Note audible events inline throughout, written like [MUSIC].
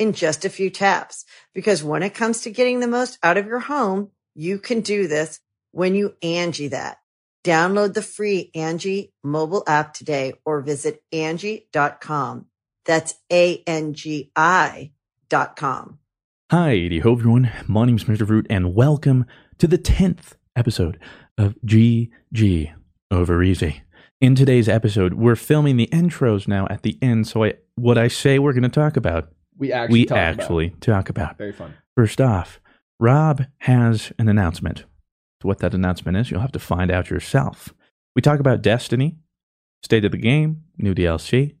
in just a few taps. Because when it comes to getting the most out of your home, you can do this when you Angi that. Download the free Angi mobile app today or visit Angi.com. That's A-N-G-I dot com. Hi, ho everyone. My name is Mr. Fruit, and welcome to the 10th episode of GG Over Easy. In today's episode, we're filming the intros now at the end, so I, what I say we're going to talk about, We actually we talk actually about. talk about. Very fun. First off, Rob has an announcement. What that announcement is, you'll have to find out yourself. We talk about Destiny, state of the game, new DLC,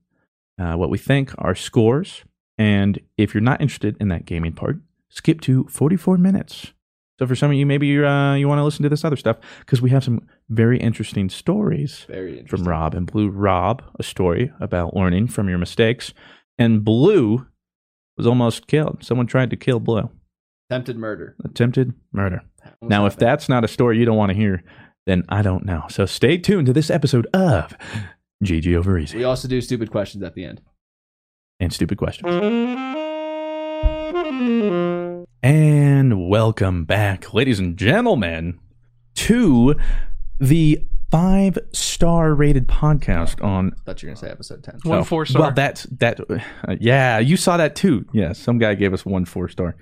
uh, what we think, our scores, and if you're not interested in that gaming part, skip to 44 minutes. So for some of you, maybe you're, uh, you want to listen to this other stuff because we have some very interesting stories Very interesting. from Rob and Blue. Rob, a story about learning from your mistakes, and Blue was almost killed. Someone tried to kill Blue. Attempted murder. Attempted murder. Now, if that's not a story you don't want to hear, then I don't know. So stay tuned to this episode of GG Over Easy We also do stupid questions at the end. and Stupid Questions. And welcome back, ladies and gentlemen, to the five star rated podcast on I thought you were gonna say episode ten. One Oh, four star. Well, that's that. uh, yeah, you saw that too. Yeah, some guy gave us one four star.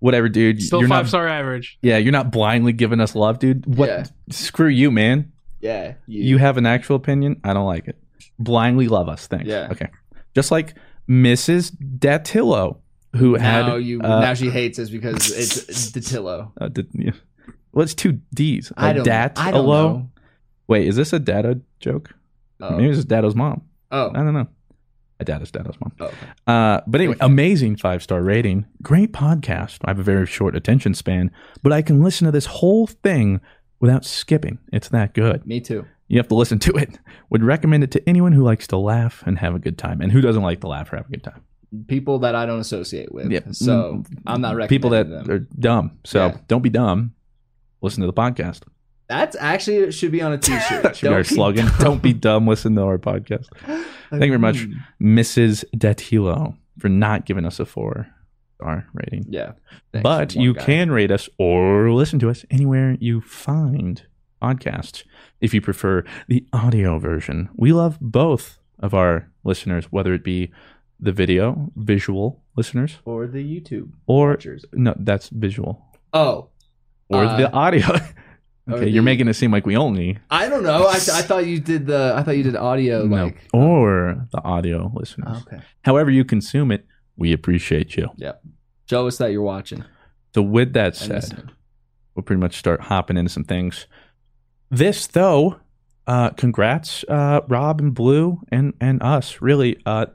Whatever, dude. Still you're five not, star average. Yeah, you're not blindly giving us love, dude. What? Yeah. Screw you, man. Yeah. You have an actual opinion. I don't like it. Blindly love us. Thanks. Yeah. Okay. Just like Mrs. Datillo, who had now you uh, now she hates us because it's Datillo. uh, d- yeah. well, it's two D's. A I don't. dat I don't know. Wait, is this a data joke? Oh. Maybe it's Dato's mom. Oh. I don't know. A data's Dato's mom. Oh, okay. Uh, but anyway, amazing five star rating. Great podcast. I have a very short attention span, but I can listen to this whole thing without skipping. It's that good. Me too. You have to listen to it. Would recommend it to anyone who likes to laugh and have a good time, and who doesn't like to laugh or have a good time. People that I don't associate with. Yeah. So Mm, I'm not recommending People that them. are dumb. So Yeah. don't be dumb. Listen to the podcast. That's actually it should be on a [LAUGHS] t-shirt. That should be our Don't be slogan. dumb. Don't be dumb. Listen to our podcast. Thank you very much, Mm. Mrs. Datilo, for not giving us a four star rating. Yeah. Thanks, but you guy. can rate us or listen to us anywhere you find podcasts if you prefer the audio version. We love both of our listeners, whether it be the video, visual listeners, or the YouTube or watchers. no, that's visual, Oh. or Uh, the audio. [LAUGHS] okay, you're making it seem like we only I don't know. I, I thought you did the I thought you did audio no, like or the audio listeners. Okay. However you consume it, we appreciate you. Yep. Show us that you're watching. So with that said, we'll pretty much start hopping into some things. This though, uh, congrats, uh, Rob and Blue and and us. Really, uh,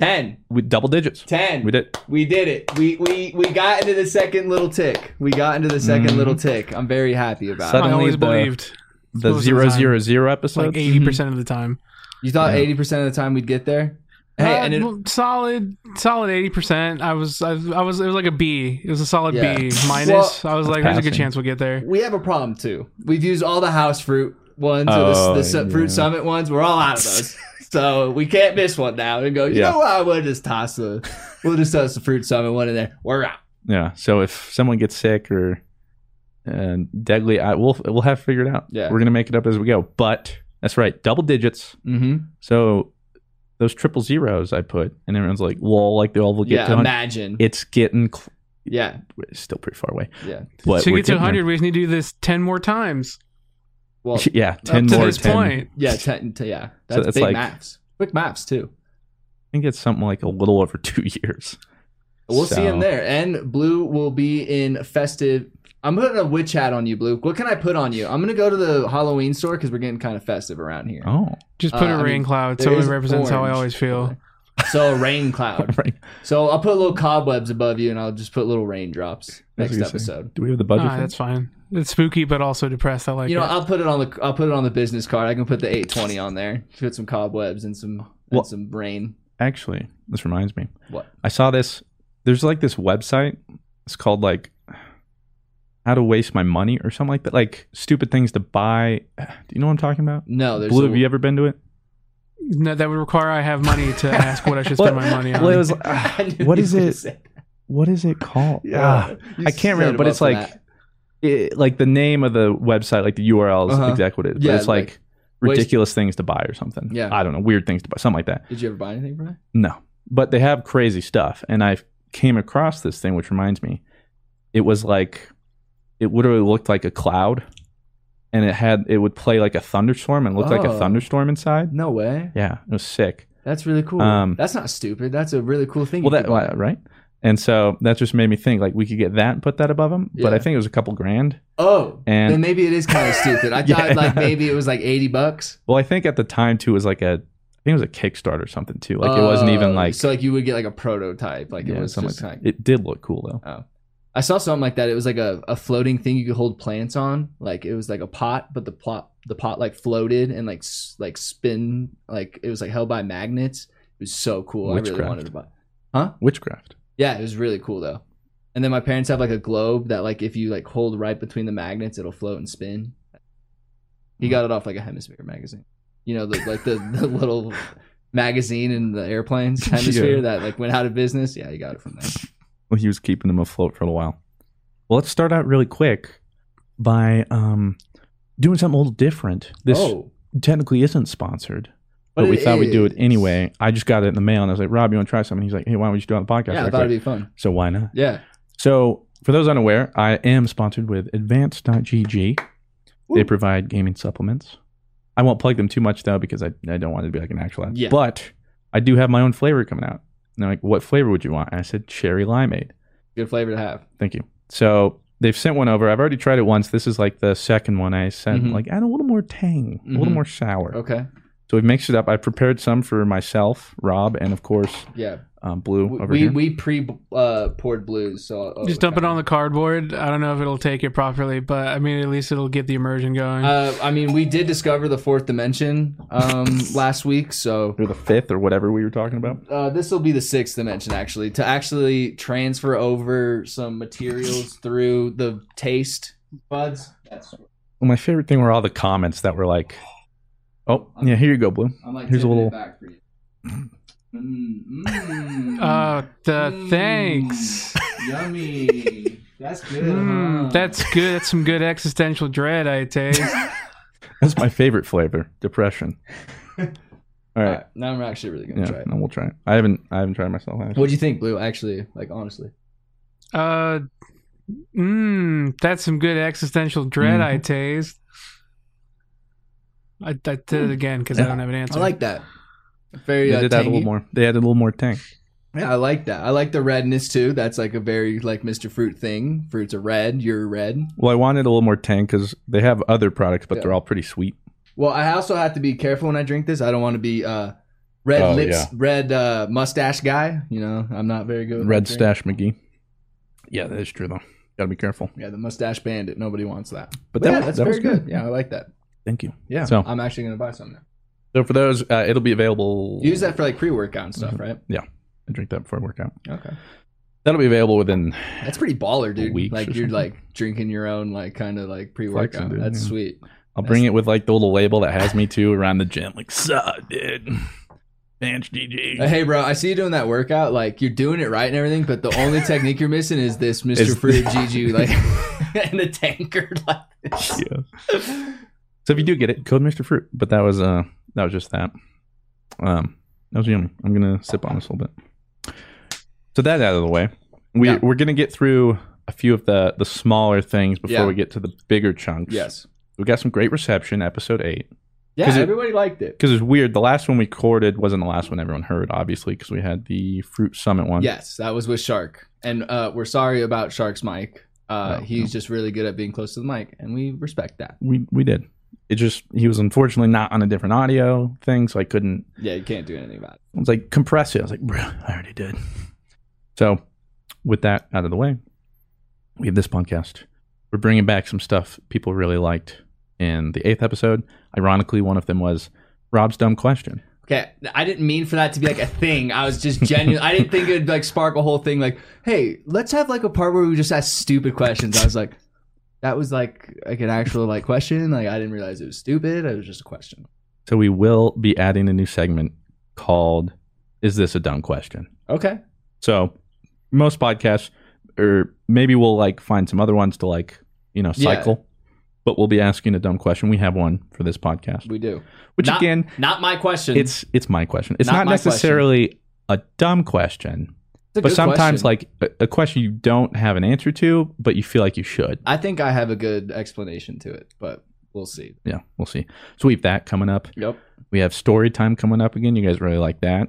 10. with double digits. 10. We did. We did it. We we we got into the second little tick. We got into the 2nd Mhm. little tick. I'm very happy about Suddenly I always the- believed. The Most of the zero time. zero zero Like eighty percent of the time. You thought Yeah. 80% of the time we'd get there? Hey, Uh, and it, solid, solid eighty percent. I was, I, I was, it was like a B. It was a solid Yeah. B minus. Well, I was like, there's a good chance we'll get there. we have a problem too. We've used all the house fruit ones or Oh, the, the su- yeah. fruit summit ones. We're all out of those. [LAUGHS] so we can't miss one now and go, you Yeah. know what? We'll just toss the, we'll just toss the fruit summit one in there. We're out. Yeah. So if someone gets sick or uh, deadly, I, we'll we'll have to figure out. Yeah. We're gonna make it up as we go. But that's right, double digits. Mm-hmm. So those triple zeros I put, and everyone's like, "Well, like they all will get Yeah, to 100. imagine. It's getting cl- yeah, it's still pretty far away. yeah. But to we're get to getting there. 100, we just need to do this 10 more times. Well, [LAUGHS] Yeah, ten to more. this 10. point. [LAUGHS] yeah, ten, t- yeah. So That's that's big like- maths. Quick maths too. I think it's something like a little over [LAUGHS] two years. We'll see him there. And Blue will be in festive. I'm putting a witch hat on you, Blue. What can I put on you? I'm gonna go to the Halloween store because we're getting kind of festive around here. Oh, Just put Uh, a I rain mean, cloud there so it is represents how I always feel. So a rain cloud. [LAUGHS] right. So I'll put little cobwebs above you, and I'll just put little raindrops That's next what you say. episode. Do we have the budget? Ah, for that's this? fine. It's spooky, but also depressed. I like You know, it. I'll put it on the I'll put it on the business card. I can put the 820 on there. Put some cobwebs and some and Well- some rain. Actually, this reminds me. What? I saw this. There's like this website. It's called like how to waste my money or something like that. Like stupid things to buy. [SIGHS] Do you know what I'm talking about? No, there's Blue, a- have you ever been to it? No, that would require I have money to ask what I should spend [LAUGHS] my money on. Well, it was. I knew what you is were gonna it? What is it called? that. Ah, I can't remember, but it's like it, like the name of the website, like the URL is Uh-huh. exactly what it is. Yeah, but it's like, like, waste- ridiculous things to buy or something. Yeah. I don't know, weird things to buy, something like that. Did you ever buy anything from that? No, but they have crazy stuff, and I came across this thing, which reminds me, it was like, it literally looked like a cloud, and it had it would play like a thunderstorm and looked like a Oh. thunderstorm inside. No way. Yeah, it was sick. That's really cool. Um, That's not stupid. That's a really cool thing. Well, you that could buy. right, and so that just made me think like we could get that and put that above them, but Yeah. I think it was a couple grand. Oh, And- then maybe it is kind of [LAUGHS] stupid. I Yeah. thought like maybe it was like eighty bucks. Well, I think at the time too it was like a, I think it was a Kickstarter or something too. Like it wasn't even Oh, like so like you would get like a prototype. Like yeah, it was something just like like that. It did look cool though. oh. I saw something like that. It was like a, a floating thing you could hold plants on. Like it was like a pot, but the pot the pot like floated and like s- like spin like it was like held by magnets. It was so cool. I really wanted to buy. Huh? Witchcraft. Yeah, it was really cool though. And then my parents have like a globe that like if you like hold right between the magnets, it'll float and spin. He got it off like a hemisphere magazine. You know, the like the, the [LAUGHS] little magazine in the airplanes hemisphere Yeah. that like went out of business. Yeah, he got it from there. He was keeping them afloat for a while. Well, let's start out really quick by um, doing something a little different. This oh, technically isn't sponsored, but, But we thought we'd do it anyway. I just got it in the mail and I was like, Rob, you want to try something? He's like, Hey, why don't we just do it on the podcast? yeah, I thought quick?" it'd be fun. so why not? Yeah, So, for those unaware, I am sponsored with Advanced.gg. They provide gaming supplements. I won't plug them too much though because I, I don't want it to be like an actual ad. Yeah. But I do have my own flavor coming out. And they're like, what flavor would you want? And I said cherry limeade. good flavor to have. Thank you. So they've sent one over. I've already tried it once. This is like the second one I sent. Mhm. Like add a little more tang, a little Mhm. more sour. Okay, So we've mixed it up. I prepared some for myself, Rob, and of course yeah. Um, Blue We over we, here. we pre uh, poured blues, so I'll- Just dump it on the cardboard. I don't know if it'll take it properly, but I mean, at least it'll get the immersion going. Uh, I mean, we did discover the fourth dimension um, [LAUGHS] last week, so or the fifth or whatever we were talking about. uh, this will be the sixth dimension actually to actually transfer over some materials through the taste buds. That's Well, my favorite thing were all the comments that were like, "Oh, yeah, here you go, Blue. I'm like Here's a tipping little- it back for you. Mm, mm, uh, the mm, thanks. Yummy. That's [LAUGHS] good. Mm, huh? that's good. That's some good existential dread, I taste. [LAUGHS] That's my favorite flavor, depression." All [LAUGHS] All right, right, now I'm actually really gonna yeah, try it. and we'll try it. I haven't, I haven't tried it myself. actually. What do you think, Blue? Actually, like honestly. Uh, mm, that's some good existential dread, I Mhm. taste. I, I did it again because I don't have an answer. I like that. Very They uh, did add a little more. They added a little more tang. Yeah, I like that. I like the redness too. That's like a very like Mr. Fruit thing. Fruits are red. You're red. Well, I wanted a little more tang because they have other products, but Yeah. they're all pretty sweet. Well, I also have to be careful when I drink this. I don't want to be uh red Oh, lips, yeah. red uh mustache guy. You know, I'm not very good. with Red that. Stash McGee. Yeah, that is true though. Got to be careful. Yeah, the mustache bandit. Nobody wants that. But But that yeah, that's that very good. good. Yeah, I like that. Thank you. Yeah. So- I'm actually gonna buy some now. So for those, uh, it'll be available. Use that for like pre-workout and stuff, Mhm. right? Yeah, I drink that before I work out. Okay. That'll be available within. That's pretty baller, dude. Weeks Like you're something. like drinking your own like kind of like pre-workout. Flexing, That's yeah. sweet. I'll bring it with like the little label that has me too around the gym. Like, sup, dude. [LAUGHS] GG. Uh, Hey, bro, I see you doing that workout. Like you're doing it right and everything, but the only [LAUGHS] technique you're missing is this Mr. Is- Fruit [LAUGHS] GG like and the tanker like this. Yeah. So if you do get it, code Mr. Fruit. But that was uh that was just that. Um that was yummy. I'm gonna sip on this a little bit. So that out of the way. We Yeah. we're gonna get through a few of the the smaller things before Yeah. we get to the bigger chunks. Yes. We got some great reception, episode eight. Yeah, 'Cause it- everybody liked it. Because it's weird. The last one we recorded wasn't the last one everyone heard, obviously, because we had the Fruit Summit one. Yes, that was with Shark. And uh, we're sorry about Shark's mic. Uh, Oh, he's no. just really good at being close to the mic, and we respect that. We we did. It just he was unfortunately not on a different audio thing, so I couldn't Yeah, you can't do anything about it. I was like, compress it. I was like, bro, I already did. So, with that out of the way, we have this podcast. We're bringing back some stuff people really liked in the eighth episode. Ironically, one of them was Rob's dumb question. Okay, I didn't mean for that to be like a thing. I was just genuine. I didn't think it'd like spark a whole thing. Like, hey, let's have like a part where we just ask stupid questions. I was like, that was like like an actual like question. Like, I didn't realize it was stupid. It was just a question. So, we will be adding a new segment called Is This a Dumb Question? Okay. So, most podcasts, or maybe we'll like find some other ones to like, you know, Yeah. cycle, but we'll be asking a dumb question. We have one for this podcast, We do. which Not- again, Not my question. it's it's my question. It's Not not, my question. necessarily a dumb question, but sometimes question. like a, a question you don't have an answer to, but you feel like you should. I think I have a good explanation to it, but we'll see. Yeah, we'll see. So we have that coming up. Yep. We have story time coming up again. You guys really like that,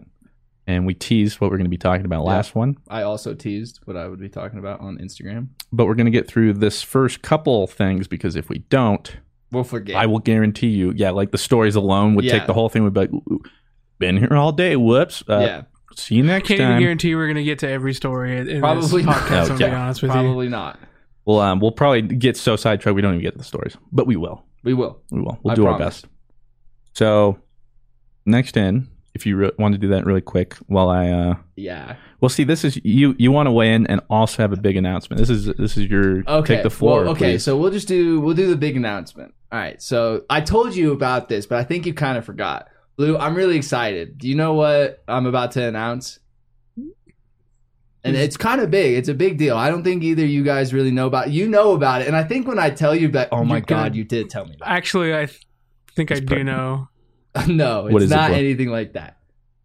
and we teased what we're going to be talking about last one. I also teased what I would be talking about on Instagram. But we're going to get through this first couple things because if we don't, We'll forget. I will guarantee you, yeah, like the stories alone would Yeah. take the whole thing. Would be like, been here all day. Whoops. Uh, yeah, See you I next can't even time. guarantee we're going to get to every story in Probably this not. podcast. I'm Okay. be honest with you. probably not. Well, um, we'll probably get so sidetracked we don't even get to the stories, but we will. We will. We will. We'll I do our promise. best. So, next in, if you re- want to do that really quick, while I, uh, Yeah. well, see, this is you. You want to weigh in and also have a big announcement. This is this is your Okay. take the floor. Well, okay, please. so we'll just do we'll do the big announcement. All right. So I told you about this, but I think you kind of forgot. Blue, I'm really excited. Do you know what I'm about to announce? And it's kind of big. It's a big deal. I don't think either you guys really know about. You know about it, and I think when I tell you that, oh my You're gonna- god, you did tell me. That. Actually, I th- think I [LAUGHS] It's do know. no, it's What is it, not anything like that.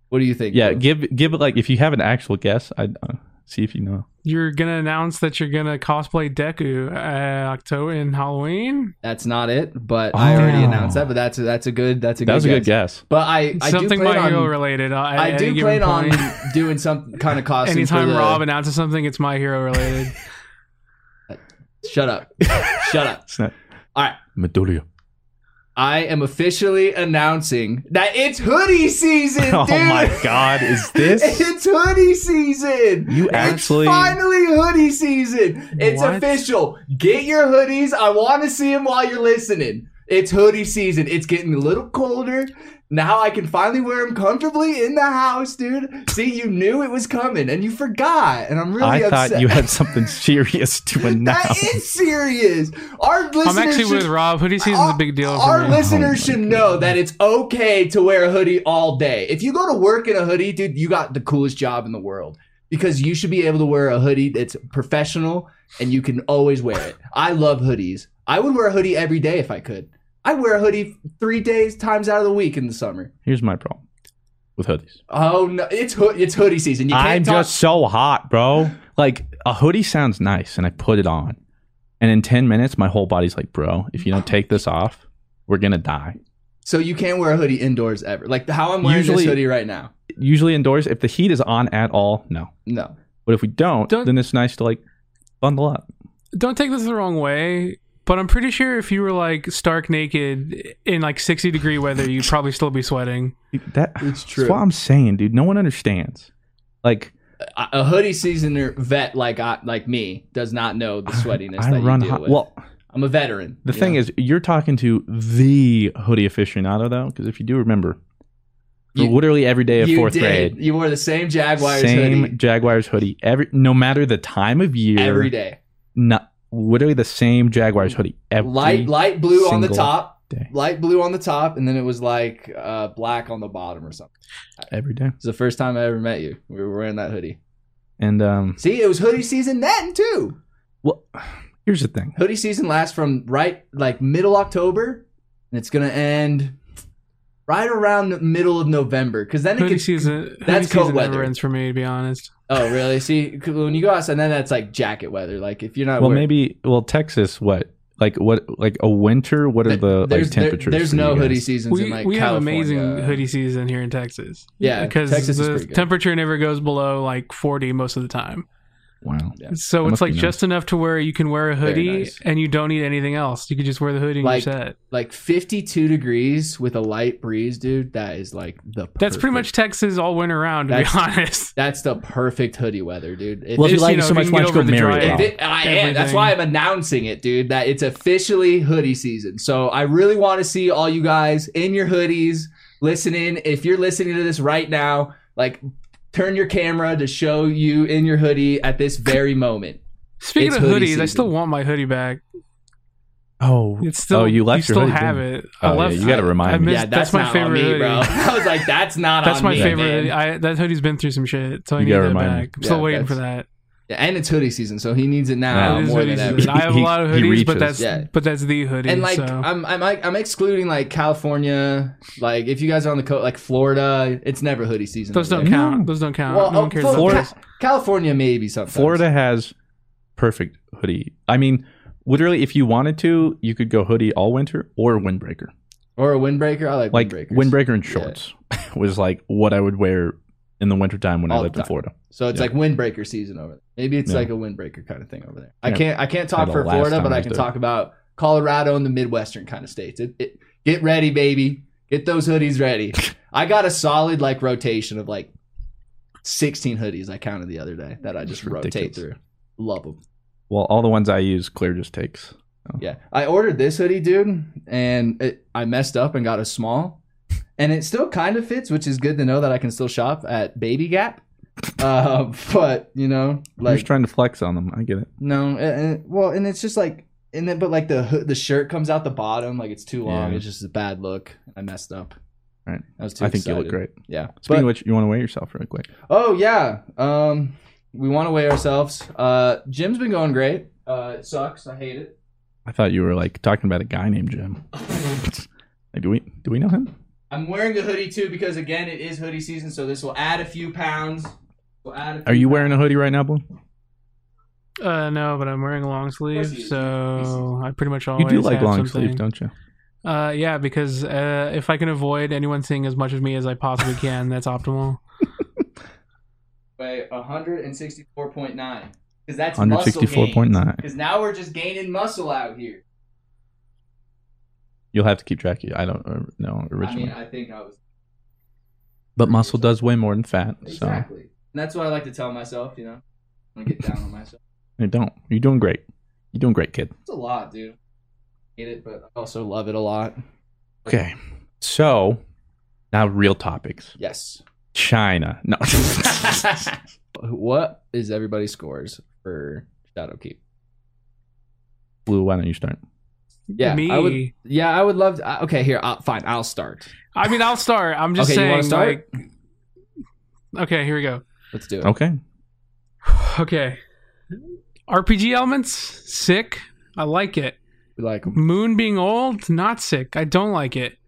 What do you think? yeah, Blue? give give it like if you have an actual guess, I uh, see if you know. You're going to announce that you're going to cosplay Deku uh, October in Halloween? that's not it. But I already Oh. announced that. But that's a, that's a good that's a That good was a good guess. guess. But I I Something do My Hero on, related. I, I do any given plan on [LAUGHS] doing some kind of costume. Anytime for the, Rob announces something, it's My Hero related. [LAUGHS] Shut up. Shut up. [LAUGHS] It's not All right. Midoriya. I am officially announcing that it's hoodie season, oh dude. Oh my God, is this- [LAUGHS] It's hoodie season. You It's actually- finally hoodie season. It's What? official. Get your hoodies. I want to see them while you're listening. It's hoodie season. It's getting a little colder. Now I can finally wear them comfortably in the house, dude. See, you knew it was coming and you forgot, and I'm really I upset. thought you had [LAUGHS] something serious to announce. is serious. Our listeners I'm actually should- with Rob. Hoodie season's a big deal for Our me. listeners Oh my should know that it's okay to wear a hoodie all day. If you go to work in a hoodie, dude, you got the coolest job in the world because you should be able to wear a hoodie that's professional and you can always wear it. I love hoodies. I would wear a hoodie every day if I could. I'd wear a hoodie three days times out of the week in the summer. Here's my problem with hoodies. Oh no, it's hood, it's hoodie season. You can't I'm talk- just so hot, bro. Like a hoodie sounds nice, and I put it on, and in ten minutes, my whole body's like, bro, if you don't take this off, we're gonna die. so you can't wear a hoodie indoors ever. Like how I'm wearing Usually- this hoodie right now. Usually indoors, if the heat is on at all, no. No. But if we don't, Don't- then it's nice to like bundle up. Don't take this the wrong way, but I'm pretty sure if you were like stark naked in like 60 degree weather, you'd probably still be sweating. That It's true. That's what I'm saying, dude. No one understands. Like a a hoodie seasoner vet like I, like me does not know the sweatiness I that run you deal hot. with. Well, I'm a veteran. the thing know? is, you're talking to the hoodie aficionado, though, because if you do remember, You- literally every day of you fourth did. grade. You wore the same Jaguars Same hoodie Jaguars hoodie every no matter the time of year. every day. Not literally the same Jaguars hoodie every Light light blue on the top, day. light blue on the top, and then it was like uh, black on the bottom or something. every day. It's the first time I ever met you. We were wearing that hoodie. And um, See, it was hoodie season then too. well, [SIGHS] here's the thing. Hoodie season lasts from right like middle October, and it's gonna end right around the middle of November. Because then it Hoodie gets season. that's hoodie cold season weather. never ends for me, to be honest. Oh, really? See, when you go outside, then that's like jacket weather. Like if you're not Well, wearing- maybe well Texas. What like what like a winter? What are the there's, like temperatures? There, there's no hoodie seasons We, in like we have amazing hoodie season here in Texas. Yeah, because Texas the pretty temperature never goes below like 40 most of the time. Wow. Yeah. So That it's must be like nice. just enough to where you can wear a hoodie nice. and you don't need anything else. You could just wear the hoodie and Like- you're set. Like 52 degrees with a light breeze, dude. That is like the. That's pretty much Texas all winter round, to That's- be honest. [LAUGHS] That's the perfect hoodie weather, dude. If Well, if you like you know, so much, you why don't you go the marry it? It, I am. That's why I'm announcing it, dude. That it's officially hoodie season. So I really want to see all you guys in your hoodies listening. If you're listening to this right now, like turn your camera to show you in your hoodie at this very moment. Speaking It's of hoodie hoodies, I still want my hoodie back. Oh, It's still oh, you left you your still hoodie, have didn't it. Oh, I yeah, you gotta remind I me. missed- yeah, that's, that's my not favorite on me, hoodie. bro. [LAUGHS] I was like, that's not That's on my me, favorite man. hoodie. I, that hoodie's been through some shit, so I You need gotta that remind me. back. I'm still waiting for that. Yeah, and it's hoodie season, so he needs it now Yeah, It is more hoodie than ever. season. I have a lot of he hoodies, but reaches. that's Yeah. but that's the hoodie. and like so. I'm I'm like, I'm excluding like California, like if you guys are on the coast, like Florida, it's never hoodie season. those over don't there. count. Those don't count. Well, no oh, one cares Flo- about Florida- those. California maybe something. Florida has perfect hoodie. I mean, literally, if you wanted to, you could go hoodie all winter or windbreaker. or a windbreaker. I like, Like windbreakers. windbreaker and Yeah. shorts [LAUGHS] was like what I would wear in the wintertime when I All the lived in. Florida. So it's Yeah. like windbreaker season over there. Maybe it's Yeah. like a windbreaker kind of thing over there. I can't I can't talk for Florida, but I I can talk about Colorado and the Midwestern kind of states. It, it, get ready, baby. Get those hoodies ready. [LAUGHS] I got a solid like rotation of like 16 hoodies I counted the other day that I just That's rotate ridiculous. through. Love them. Well, all the ones I use, Clear just takes. Yeah, I ordered this hoodie, dude, and it, I messed up and got a small, and it still kind of fits, which is good to know that I can still shop at Baby Gap. Uh, [LAUGHS] but you know, I'm like just trying to flex on them. I get it. no, and, well, and it's just like, and then but like the the shirt comes out the bottom, like it's too long. Yeah. It's just a bad look. I messed up. Right. I was too. I think you look great. Yeah. Speaking But- of which, you want to weigh yourself real quick. Oh yeah. Um, we want to weigh ourselves. Uh, gym's been going great. Uh, it sucks. I hate it. I thought you were like talking about a guy named Jim. [LAUGHS] like, do we do we know him? I'm wearing a hoodie too because again it is hoodie season, so this will add a few pounds. Will add a Are few you wearing a hoodie right now, Blue? Uh, no, but I'm wearing a long course sleeve, so I pretty much always. You always do like have long something. sleeves, don't you? Uh, yeah, because uh, if I can avoid anyone seeing as much of me as I possibly can, that's optimal. [LAUGHS] Weigh 164.9 because that's 164.9. Because now we're just gaining muscle out here. You'll have to keep track. Of I don't uh, know originally, I mean, I think I was but muscle does weigh more than fat. So exactly. And that's what I like to tell myself. You know, I'm get down on myself. you don't. You're doing great. You're doing great, kid. It's a lot, dude. Hate it, but I also love it a lot. Okay, so now real topics. Yes. China. No. [LAUGHS] what is everybody's scores for Shadowkeep? Blue. Why don't you start? Yeah, me. I would. Yeah, I would love. To, okay, here, I'll, fine. I'll start. I mean, I'll start. I'm just Okay, you saying. wanna start? Like, okay, here we go. Let's do it. Okay. [SIGHS] Okay, RPG elements, sick. I like it. We like 'em. Moon being old, not sick. I don't like it.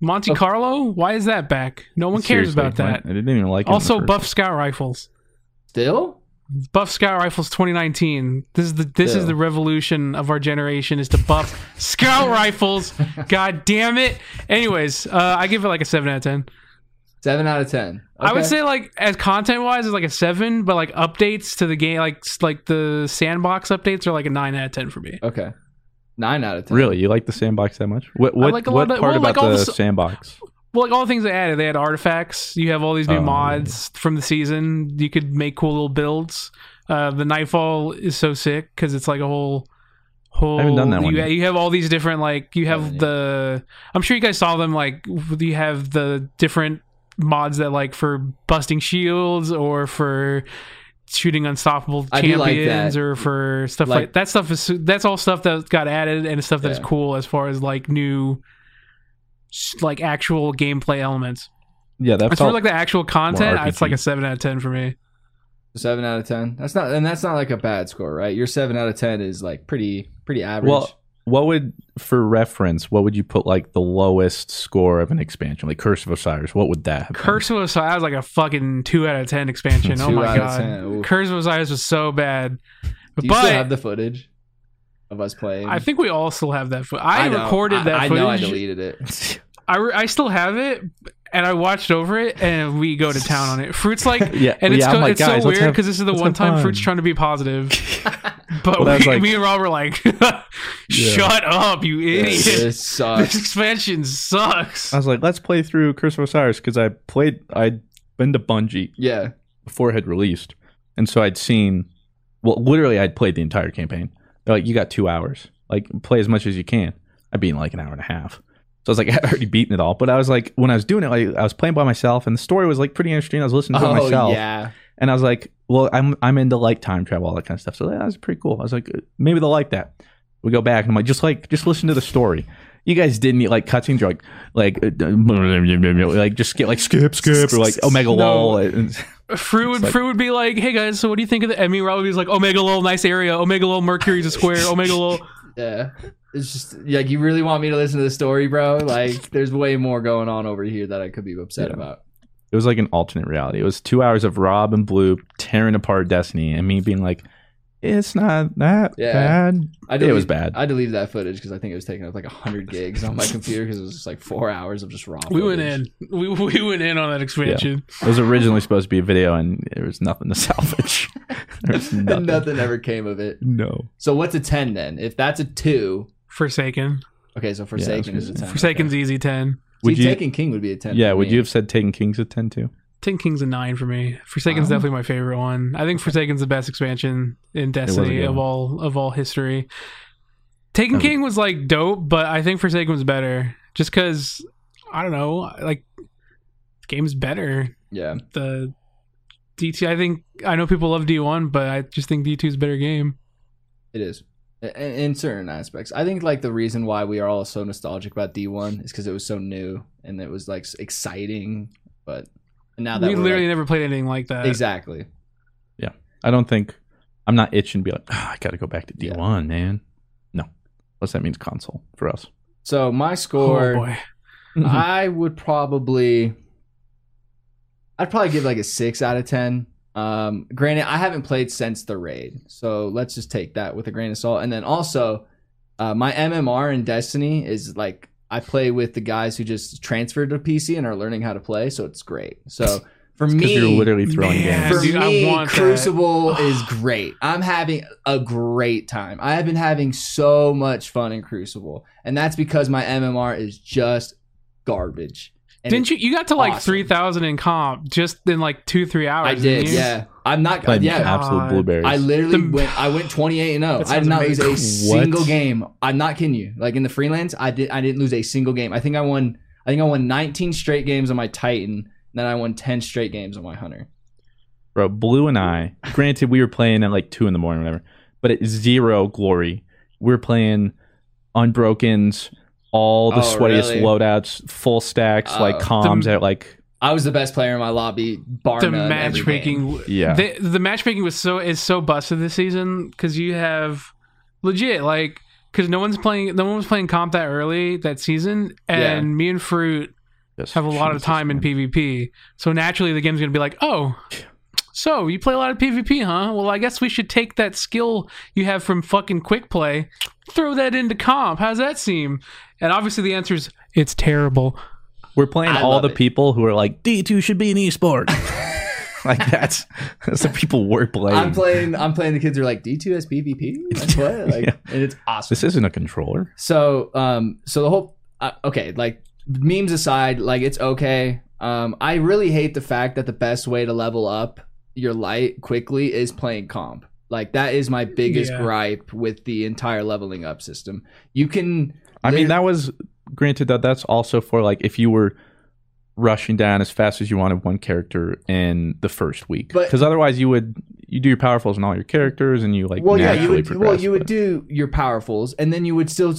Monte Okay. Carlo, why is that back? No one cares Seriously, about that. I didn't even like it. Also, buff scout rifles. Still? Buff scout rifles 2019. This is the this Still. is the revolution of our generation is to buff scout [LAUGHS] rifles. God damn it. Anyways, uh, I give it like a seven out of ten. Seven out of ten. I would say like as content wise, it's like a seven, but like updates to the game, like like the sandbox updates are like a nine out of ten for me. Okay. Nine out of ten. Really, you like the sandbox that much? What what, like a what of- part well, like about all the the s- sandbox? Well, like all the things they added, they had artifacts. You have all these new Oh, mods from the season. You could make cool little builds. Uh, the Nightfall is so sick because it's like a whole whole. I haven't done that one you, yet. you have all these different like you have Haven't yet. the. I'm sure you guys saw them. Like you have the different mods that like for busting shields or for shooting unstoppable I do like champions or for stuff like, Like- that stuff is that's all stuff that got added and stuff that is Yeah. cool as far as like new s- like actual gameplay elements. Yeah, that's As far all. like the actual content, it's like a seven out of ten for me. Seven out of ten. That's not, and that's not like a bad score, right? Your seven out of ten is like pretty, pretty average. well, what would for reference? What would you put like the lowest score of an expansion, like Curse of Osiris? What would that have? been? Curse of Osiris was like a fucking two out of ten expansion. [LAUGHS] oh my god, Curse of Osiris was so bad. Do you but still have the footage of us playing? I think we all still have that. Fo- I, know. recorded I- that I footage. know I deleted it. [LAUGHS] I, re- I still have it, and I watched over it, and we go to town on it. Fruit's like, [LAUGHS] Yeah, and it's, yeah, I'm so, like, it's so weird because this is the one time fun. Fruit's trying to be positive, [LAUGHS] but Well, we, like- me and Rob were like, "Shut up, you idiot! this this sucks. expansion sucks." I was like, let's play through Curse of Osiris because I played. I'd been to Bungie Yeah, before it had released, and so I'd seen. Well, literally, I'd played the entire campaign. They're like, you got two hours. Like, play as much as you can. I beat in like an hour and a half. So I was like, [LAUGHS] I had already beaten it all. But I was like, when I was doing it, like, I was playing by myself, and the story was like pretty interesting. I was listening to it oh myself. yeah. And I was like, well, I'm I'm into like time travel, all that kind of stuff. So that was pretty cool. I was like, maybe they'll like that. We go back and I'm like, just like just listen to the story. You guys didn't need like cutscenes, like like [LAUGHS] like just get like skip skip or like Omega No. lol. [LAUGHS] And- Fruit would like- Fruit would be like, "Hey guys, so what do you think of the?" I mean, Rob would be like, oh, "Omega Lol, nice area. Oh, Omega Lol, Mercury's a square. Oh, Omega Lol." [LAUGHS] Yeah. It's just like you really want me to listen to the story, bro. Like, there's way more going on over here that I could be upset Yeah. about. It was like an alternate reality. It was two hours of Rob and Blue tearing apart Destiny and me being like, it's not that Yeah. bad. I it was bad. I deleted that footage because I think it was taking up like hundred gigs on my [LAUGHS] computer because it was just like four hours of just raw. We went in. We [LAUGHS] we went in on that expansion. It was originally supposed to be a video and there was nothing to [LAUGHS] salvage. there nothing. nothing. ever came of it. No. So what's a ten then? If that's a two, Forsaken. okay. So Forsaken was is a ten. Forsaken's okay. easy ten. Would See, you- Taken King would be a ten. Yeah, would me. you have said Taken King's a 10 too? Ten King's a nine for me. Forsaken's Wow. definitely my favorite one. I think Forsaken's the best expansion in Destiny of all of all history. Taken was- King was like dope, but I think Forsaken was better. Just because I don't know, like the game's better. Yeah. The DT, I think I know people love D one, but I just think D 2 is a better game. It is. In, in certain aspects. I think like the reason why we are all so nostalgic about D1 is because it was so new and it was like exciting. But now that we literally like- never played anything like that. exactly. Yeah. I don't think I'm not itching to be like, "Ah, I got to go back to D1, man. No. Unless that means console for us. So my Oh score, boy. [LAUGHS] [LAUGHS] I would probably, I'd probably give like a six out of ten. Um, granted, I haven't played since the raid, so let's just take that with a grain of salt. And then also, uh, my MMR in Destiny is like I play with the guys who just transferred to PC and are learning how to play, so it's great. So for Because me, you're literally throwing Man. games. for Dude, I me, want. Crucible [SIGHS] is great. I'm having a great time. I have been having so much fun in Crucible, and that's because my MMR is just garbage. And Didn't you? You got to like awesome. three thousand in comp just in like two three hours. I didn't you? yeah. I'm not. Playing yeah, absolute God. blueberries. I literally The- went. I went 28 and 0. I did sounds not lose a. What? single game. I'm not kidding you. Like in the freelance, I did. I didn't lose a single game. I think I won. I think I won 19 straight games on my Titan. And then I won 10 straight games on my Hunter. Bro, Blue and I, granted, we were playing at like two in the morning, whatever, but at zero glory. We are playing Unbrokens, all the Oh, sweatiest really? loadouts, full stacks, like Oh. comms The- at like, I was the best player in my lobby, bar The none, matchmaking, Yeah. the, the matchmaking was so is so busted this season because you have legit like because no one's playing, no one was playing comp that early that season, and Yeah. me and Fruit just have a lot of time in. PvP. So naturally, the game's gonna be like, oh. So you play a lot of PvP, huh? Well, I guess we should take that skill you have from fucking quick play, throw that into comp. How's that seem? And obviously, the answer is it's terrible. We're playing I all the it. people who are like, D2 should be an esport. [LAUGHS] [LAUGHS] like that's, that's the people we're playing. I'm playing. I'm playing. The kids who are like D2 as PvP. Like what? [LAUGHS] Like, Yeah. and it's awesome. This isn't a controller. So, um, so the whole uh, okay, like memes aside, like it's okay. Um, I really hate the fact that the best way to level up your light quickly is playing comp. Like that is my biggest Yeah. gripe with the entire leveling up system. You can. I mean, that was granted that that's also for like if you were rushing down as fast as you wanted one character in the first week. Because otherwise, you would you do your powerfuls on all your characters, and you like well, yeah, you naturally would. Well, progress, you would do your powerfuls, and then you would still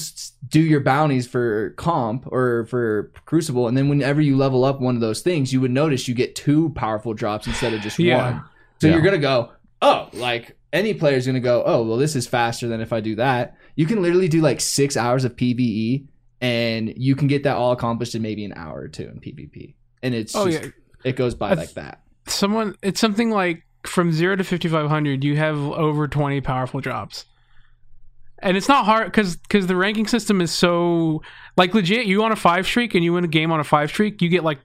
do your bounties for comp or for Crucible, and then whenever you level up one of those things, you would notice you get two powerful drops instead of just Yeah. one. So Yeah. you're gonna go, oh, like any player's gonna go, oh, well, this is faster than if I do that. You can literally do like six hours of PVE, and you can get that all accomplished in maybe an hour or two in PvP, and it's Oh just, yeah, it goes by I like that. someone. It's something like from zero to fifty five hundred. You have over twenty powerful drops, and it's not hard because because the ranking system is so like legit. You on a five streak and you win a game on a five streak, you get like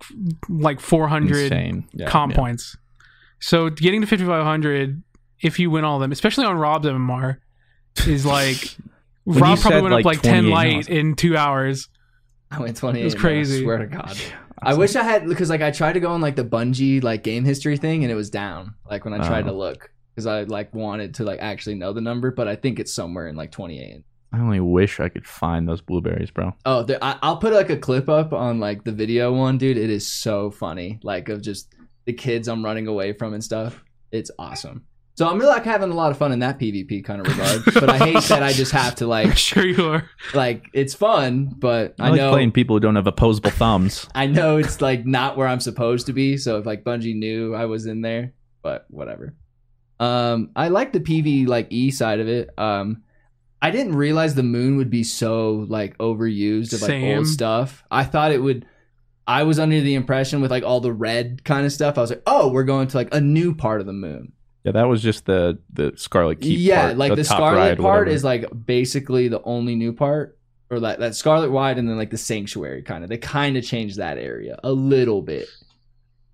like four hundred yeah, comp yeah. points. So getting to 5500 if you win all of them, especially on Rob's MMR, is like [LAUGHS] When Rob probably said, went up like, like 10 light hours. in two hours. I went 28. It was crazy. I swear to God. I wish I had because like I tried to go on like the Bungie like game history thing and it was down. Like when I tried Oh. to look because I like wanted to like actually know the number, but I think it's somewhere in like 28. I only wish I could find those blueberries, bro. Oh, there, I, I'll put like a clip up on like the video one, dude. It is so funny, like of just the kids I'm running away from and stuff. It's awesome. So I'm really like having a lot of fun in that PvP kind of regard, but I hate that I just have to I'm like [LAUGHS] sure you are. like it's fun, but I, I, like know playing people who don't have opposable thumbs. [LAUGHS] I know it's like not where I'm supposed to be. So if like Bungie knew I was in there, but whatever. Um, I like the PV like E side of it. Um, I didn't realize the moon would be so like overused of like Same. old stuff. I thought it would. I was under the impression with like all the red kind of stuff. I was like, oh, we're going to like a new part of the moon. Yeah, that was just the the Scarlet Keep. yeah, part, like the, top Scarlet ride, part whatever. is like basically the only new part, or that that Scarlet wide, and then like the Sanctuary kind of. They kind of changed that area a little bit.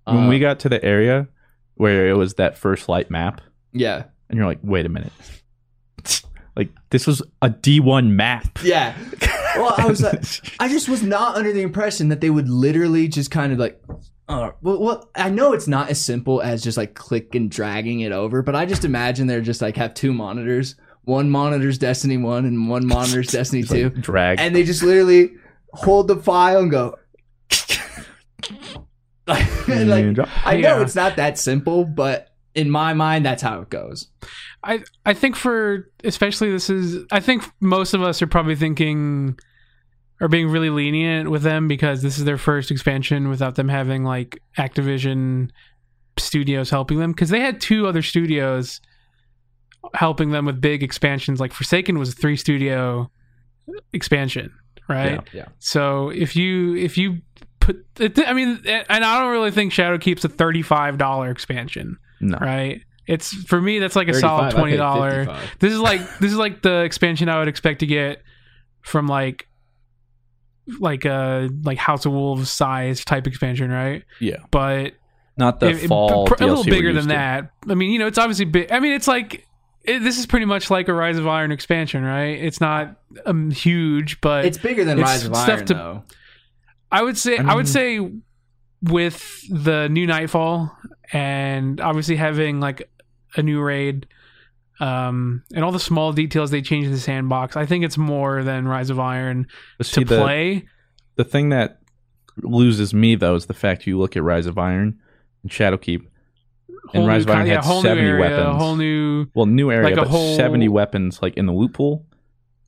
when we Uh, got to the area where it was that first light map, yeah, and you're like, wait a minute, [LAUGHS] like this was a D1 map. yeah. Well, I was like, [LAUGHS] I just was not under the impression that they would literally just kind of like. Uh, well, well, I know it's not as simple as just like click and dragging it over, but I just imagine they're just like have two monitors. One monitor's Destiny One and one monitor's [LAUGHS] Destiny It's Two. like drag. and they just literally hold the file and go. [LAUGHS] And, like, I know Yeah. it's not that simple, but in my mind, that's how it goes. I I think for especially this is I think most of us are probably thinking are being really lenient with them because this is their first expansion without them having like Activision studios helping them. Because they had two other studios helping them with big expansions. Like Forsaken was a three studio expansion right? Yeah. so if you if you put it, I mean and I don't really think Shadowkeep's a $35 expansion no, right? It's for me that's like a solid twenty dollar this is like this is like the expansion i would expect to get from like like a like house of wolves size type expansion right yeah, but not the it- it- fall. pr- a little bigger than to. that i mean you know it's obviously big i mean it's like it, this is pretty much like a rise of iron expansion right it's not um, huge but It's bigger than It's Rise of Iron, to- though. I would say I I, would say with the new Nightfall and obviously having like a new raid um and all the small details they changed in the sandbox, I think it's more than Rise of Iron But see, to the, play. the thing that loses me though is the fact you look at Rise of Iron and Shadowkeep. And Rise of Iron kind- yeah, had whole 70 new area, weapons. a whole new Well, new area, like a but whole- 70 weapons like in the loot pool,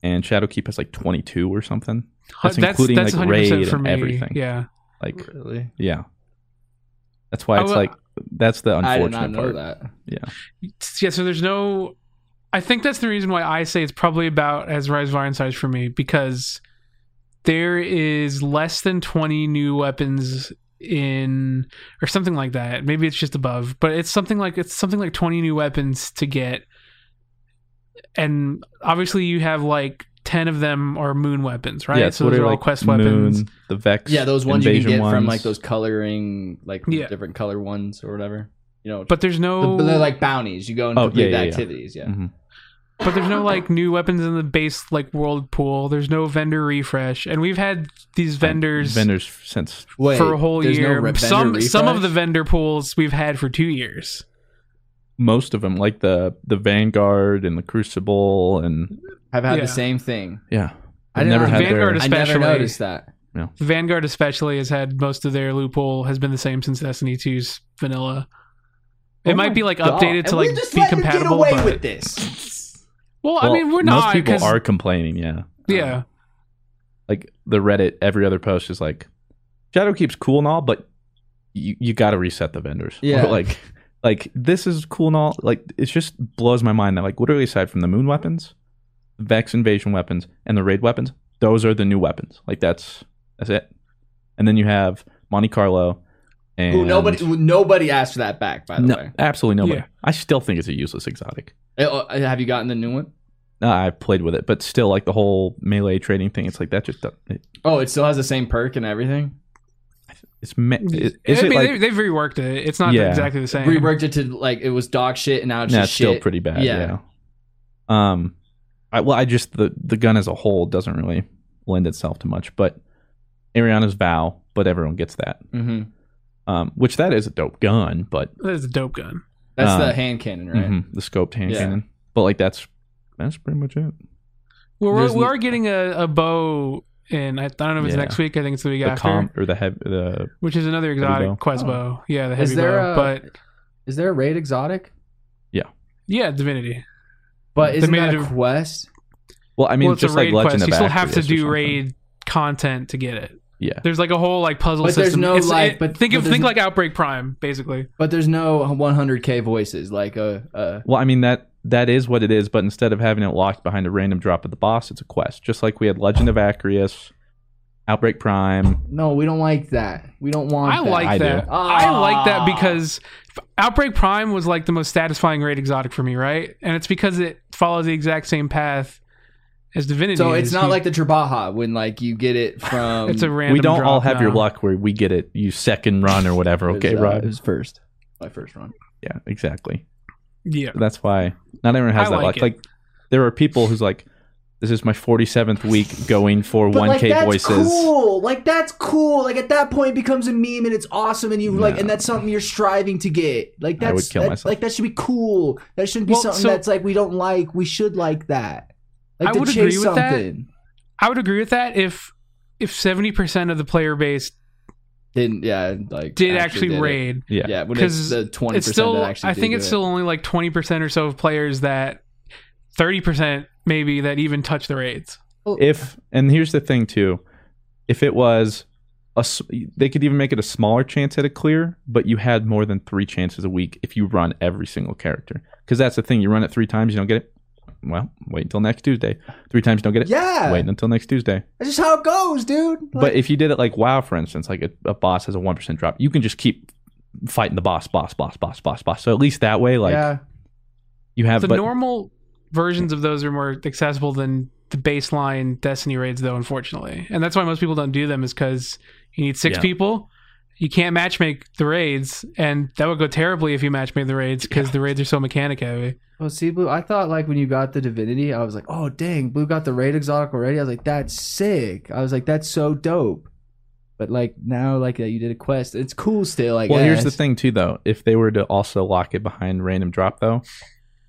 and Shadowkeep has like 22 or something. That's that's including that's like 100% raid for and everything. Yeah. Like, Really? yeah. That's why it's will- like that's the I did unfortunate not know part. that. Yeah, yeah, so there's no. I think that's the reason why I say it's probably about as Rise of Iron size for me because there is less than 20 new weapons in or something like that. Maybe it's just above, but it's something like it's something like 20 new weapons to get. And obviously you have like 10 of them are moon weapons, right? yeah. so what those are are all like quest Moon, weapons. the Vex, Yeah, those ones you can invasion get from like those coloring, like Yeah. different color ones or whatever. You know, But there's no the- they're like bounties. You go and Oh, complete yeah, the yeah, yeah. activities. Yeah. Mhm. But there's no like [LAUGHS] new weapons in the base like world pool. There's no vendor refresh. And we've had these vendors vendors since Wait, for a whole there's no year. re- vendor some some of the vendor pools we've had for two years. most of them, like the the Vanguard and the Crucible, and have had Yeah. the same thing. yeah, I I've didn't never know had Vanguard their is- I never noticed that. Yeah. Vanguard especially has had most of their loot pool has been the same since Destiny 2's vanilla. It Oh might be like God. updated to And we're like just be compatible. Get away but, with this. Well, I mean, we're most not people 'cause- are complaining. Yeah, yeah. Um, like the Reddit, every other post is like, Shadowkeep's cool and all, but you you got to reset the vendors. [LAUGHS] Yeah. Or, like like this is cool and all. Like it just blows my mind that like literally aside from the moon weapons, Vex invasion weapons, and the raid weapons, those are the new weapons. Like that's that's it. And then you have Monte Carlo. And Who nobody nobody asked for that back. By the no, way, absolutely nobody. Yeah. I still think it's a useless exotic. Uh, uh, have you gotten the new one? Uh, I've played with it, but still, like the whole melee trading thing, it's like that just it, Oh, it still has the same perk and everything. it's me- is, I is it mean, like they, they've reworked it. It's not Yeah. exactly the same. Reworked it to like it was dog shit, and now it's nah, just it's still pretty bad. Yeah. Yeah. Um, I well, I just the the gun as a whole doesn't really lend itself to much, but Ariana's vow, but everyone gets that. hmm Um, which that is a dope gun, but That is a dope gun. That's Uh, the hand cannon, right? mhm, the scoped hand Yeah. cannon. But like that's that's pretty much it. Well, we're, we are getting a, a bow and I don't know if it's Yeah. next week. I think it's the week The after, comp or the heavy the which is another exotic bow. quest Oh. bow. Yeah, the heavy Is there bow. a but is there a raid exotic? yeah, Yeah, Divinity. But isn't made that a a- quest? well, I mean, well, it's just a like Legend quest. of You still have to do raid content to get it. Yeah, There's like a whole like puzzle But there's system. no, It's- like- it- but- think but of think n- like Outbreak Prime, basically. But there's no 100k voices like a. a Well, I mean that that is what it is, but instead of having it locked behind a random drop of the boss, it's a quest. Just like we had Legend of Acrius, Outbreak Prime. no, we don't like that. We don't want. I that. like I do. that. I like that because Outbreak Prime was like the most satisfying raid exotic for me, right? And it's because it follows the exact same path as Divinity. So it's is. not You- like the Trabaja when like you get it [LAUGHS] from. it's a random. we don't all drop have your now. luck where we get it you second run or whatever. It was, Okay, uh, Rob. It was first. My first run. Yeah, exactly. Yeah, That's why not everyone has I that like luck. it. Like there are people who's like, this is my 47th week going for But 1k like that's voices. cool. Like that's cool. Like at that point it becomes a meme and it's awesome and you like and that's something you're striving to get. Like that's I would kill that- myself. like that should be cool. That shouldn't be Well, something so- that's like we don't like. We should like that. Like I would agree with that. I would agree with that if if seventy percent of the player base Didn't yeah like did actually, did it. raid. Yeah. Yeah, when it's Because the twenty It's percent still, actually I think do it's it. still only like twenty percent or so of players that, thirty percent maybe that even touch the raids. If and here's the thing too, if it was a, s- they could even make it a smaller chance at a clear, but you had more than three chances a week if you run every single character. Because that's the thing, you run it three times, you don't get it. Well, wait until next Tuesday. Three times, you don't get it. Yeah. Wait until next Tuesday. That's just how it goes, dude. Like, but if you did it like WoW, for instance, like a, a boss has a one percent drop, you can just keep fighting the boss, boss, boss, boss, boss, boss. So at least that way, like yeah, you have. the but normal versions of those are more accessible than the baseline Destiny raids, though. Unfortunately, and that's why most people don't do them is because you need six Yeah. people. You can't matchmake the raids, and that would go terribly if you matchmade the raids because the raids are so mechanic heavy. Well, see, Blue, I thought like when you got the divinity, I was like, oh dang, Blue got the raid exotic already. I was like, that's sick. I was like, that's so dope. But like now, like that you did a quest, it's cool still. I well, guess. here's the thing too, though. If they were to also lock it behind random drop, though,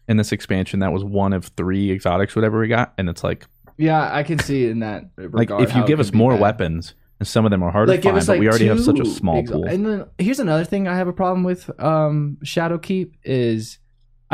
in this expansion, that was one of three exotics, whatever we got, and it's like, Yeah, I can see in that. like if you give us more bad. weapons, and some of them are hard like to find, but like we already have such a small exo- pool. And then here's another thing I have a problem with um Shadowkeep is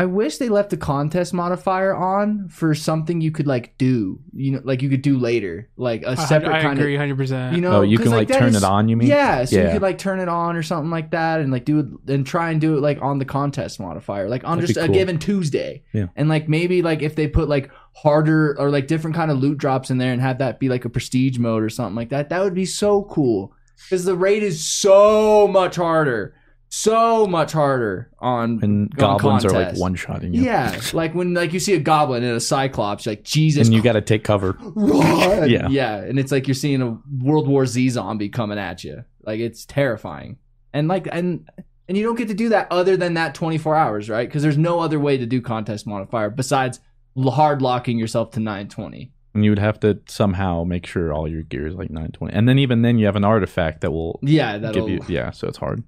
I wish they left the contest modifier on for something you could like do, you know, like you could do later, like a separate I kind agree, of, hundred percent. you know, oh, you 'cause, can like, that turn is- it on. You mean? Yeah, so you could like turn it on or something like that, and like do it and try and do it like on the contest modifier, like on That'd just be a given Tuesday. Yeah. and like maybe like if they put like harder or like different kind of loot drops in there and have that be like a prestige mode or something like that, that would be so cool because the raid is so much harder, so much harder on And on goblins are like one shotting you. Yeah, like when like you see a goblin and a cyclops, like Jesus, and you got to take cover. run. Yeah. yeah, and it's like you're seeing a World War Z zombie coming at you. Like it's terrifying, and like and and you don't get to do that other than that 24 hours, right? Because there's no other way to do contest modifier besides hard locking yourself to 920. And you would have to somehow make sure all your gear is like 920. And then even then, you have an artifact that will Yeah, that'll give you. Yeah, so it's hard.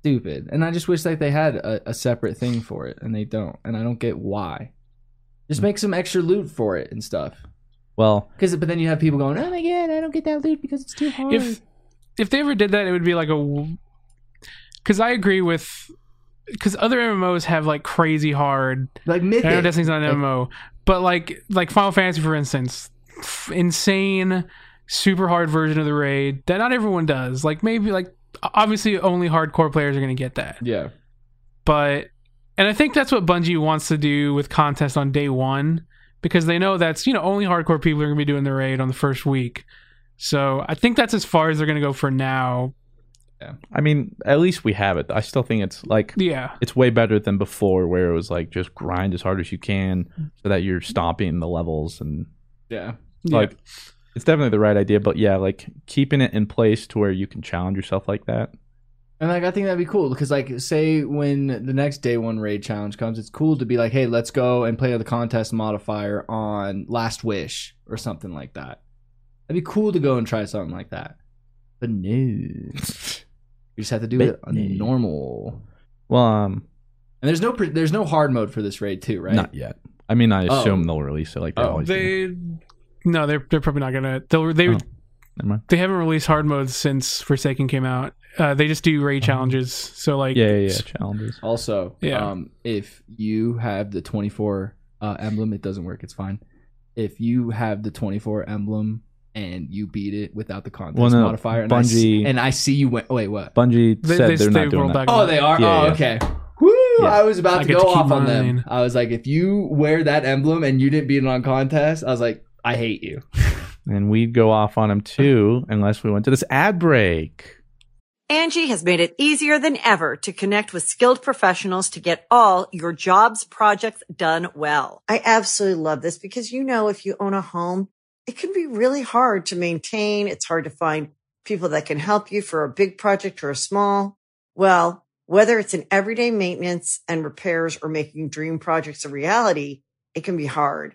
Stupid. And I just wish like they had a, a separate thing for it, and they don't, and I don't get why. Just hmm. make some extra loot for it and stuff. Well, Because but then you have people going, oh my god, I don't get that loot because it's too hard. if if they ever did that, it would be like a. Because I agree with. Because other MMOs have like crazy hard. like I know Destiny's not an Like- MMO, but like like Final Fantasy, for instance, f- insane, super hard version of the raid that not everyone does. Like maybe like obviously only hardcore players are gonna get that. yeah, but and I think that's what Bungie wants to do with contest on day one because they know that's you know only hardcore people are gonna be doing the raid on the first week. So I think that's as far as they're gonna go for now. Yeah. I mean, at least we have it. I still think it's like Yeah, it's way better than before, where it was like just grind as hard as you can so that you're stomping the levels and yeah. like it's definitely the right idea. But yeah, like keeping it in place to where you can challenge yourself like that. And like I think that'd be cool because like say when the next day one raid challenge comes, it's cool to be like, hey, let's go and play the contest modifier on Last Wish or something like that. That'd be cool to go and try something like that. But no, [LAUGHS] you just have to do But it on no. normal. Well, um, And there's no pre- there's no hard mode for this raid too, right? not yet. I mean, I Oh. assume they'll release it like they Oh, always do. They no, they're they're probably not gonna. They'll they Oh. They haven't released hard modes since Forsaken came out. Uh, they just do raid challenges. So like Yeah, yeah, yeah, challenges. Also, Yeah. um, if you have the 24 uh, emblem, it doesn't work. It's fine. If you have the 24 emblem and you beat it without the contest Well, no, modifier, and, I, s- Bungie- and I see you went. Wait, what? Bungie They- said they- they, are they not doing that. Oh, they are. Yeah, oh, yeah. okay. Woo! Yeah. I was about I to go to keep off on them. I was like, if you wear that emblem and you didn't beat it on contest, I was like, I hate you. And we'd go off on him too, unless we went to this ad break. Angi has made it easier than ever to connect with skilled professionals to get all your jobs projects done well. I absolutely love this because, you know, if you own a home, it can be really hard to maintain. It's hard to find people that can help you for a big project or a small. Well, whether it's in everyday maintenance and repairs or making dream projects a reality, it can be hard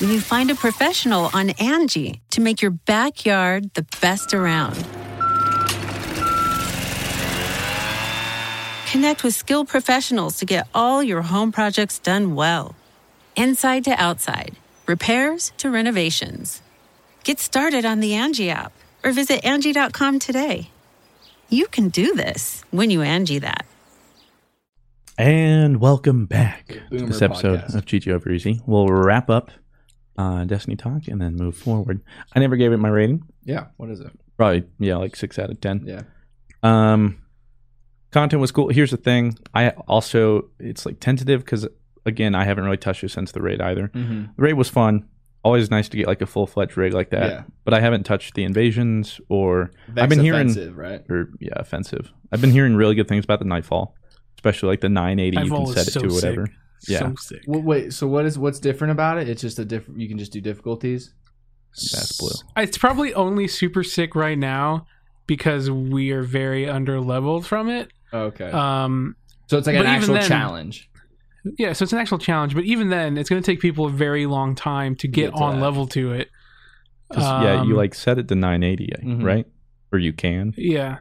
When you find a professional on Angi to make your backyard the best around. Connect with skilled professionals to get all your home projects done well. Inside to outside, repairs to renovations. Get started on the Angi app or visit Angi.com today. You can do this when you Angi that. And welcome back to this episode podcast. of GG Over Easy. We'll wrap up uh, Destiny Talk and then move forward. I never gave it my rating. Yeah. What is it? Probably, yeah, like six out of ten. Yeah. Um, content was cool. Here's the thing. I also it's like tentative because again, I haven't really touched it since the raid either. Mm-hmm. The raid was fun. Always nice to get like a full fledged raid like that. Yeah. But I haven't touched the invasions or Vex I've been hearing right? or yeah, offensive. I've been hearing really good things about the Nightfall, especially like the 980. you can is set it so to whatever. sick. Yeah. So sick. Well, wait. So what is what's different about it? It's just a different. You can just do difficulties. That's blue. It's probably only super sick right now because we are very under leveled from it. Okay. Um, so it's like an actual then- challenge. yeah, so it's an actual challenge, but even then, it's going to take people a very long time to get, Get to on that. level to it. 'Cause, yeah, you Um, like set it to 980, Mhm. right? Or you can. Yeah.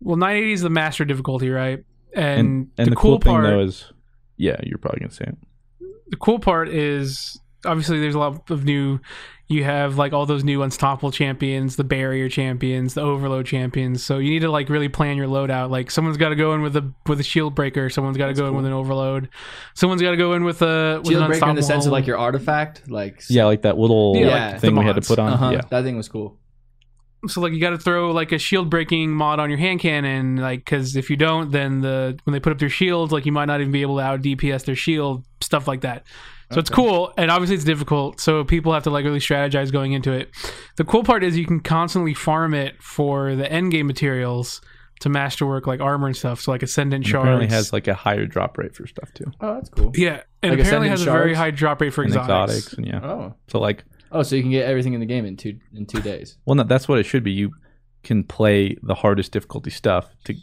Well, 980 is the master difficulty, right? And, And and the, the, cool, cool, part, thing though is, yeah, you're probably gonna say it. the cool part is obviously there's a lot of new. You have like all those new unstoppable champions, the barrier champions, the overload champions. So you need to like really plan your loadout. Like someone's got to go in with a with a shield breaker. Someone's got to go in with an overload. Someone's got to go in with a with Shield an breaker in the unstoppable sense of like your artifact like Yeah, like that little Yeah, like thing we had to put on. Uh-huh. Yeah, That thing was cool. So like you got to throw like a shield breaking mod on your hand cannon, like because if you don't, then the when they put up their shields, like you might not even be able to out DPS their shield, stuff like that. So it's cool, and obviously it's difficult. So people have to like really strategize going into it. The cool part is you can constantly farm it for the end game materials to masterwork like armor and stuff. So like ascendant It shards. apparently has like a higher drop rate for stuff too. Oh, that's cool. yeah, and Like apparently has a very high drop rate for and exotics. exotics and yeah. Oh. So like, Oh, so you can get everything in the game in two in two days. well, no, that's what it should be. You can play the hardest difficulty stuff to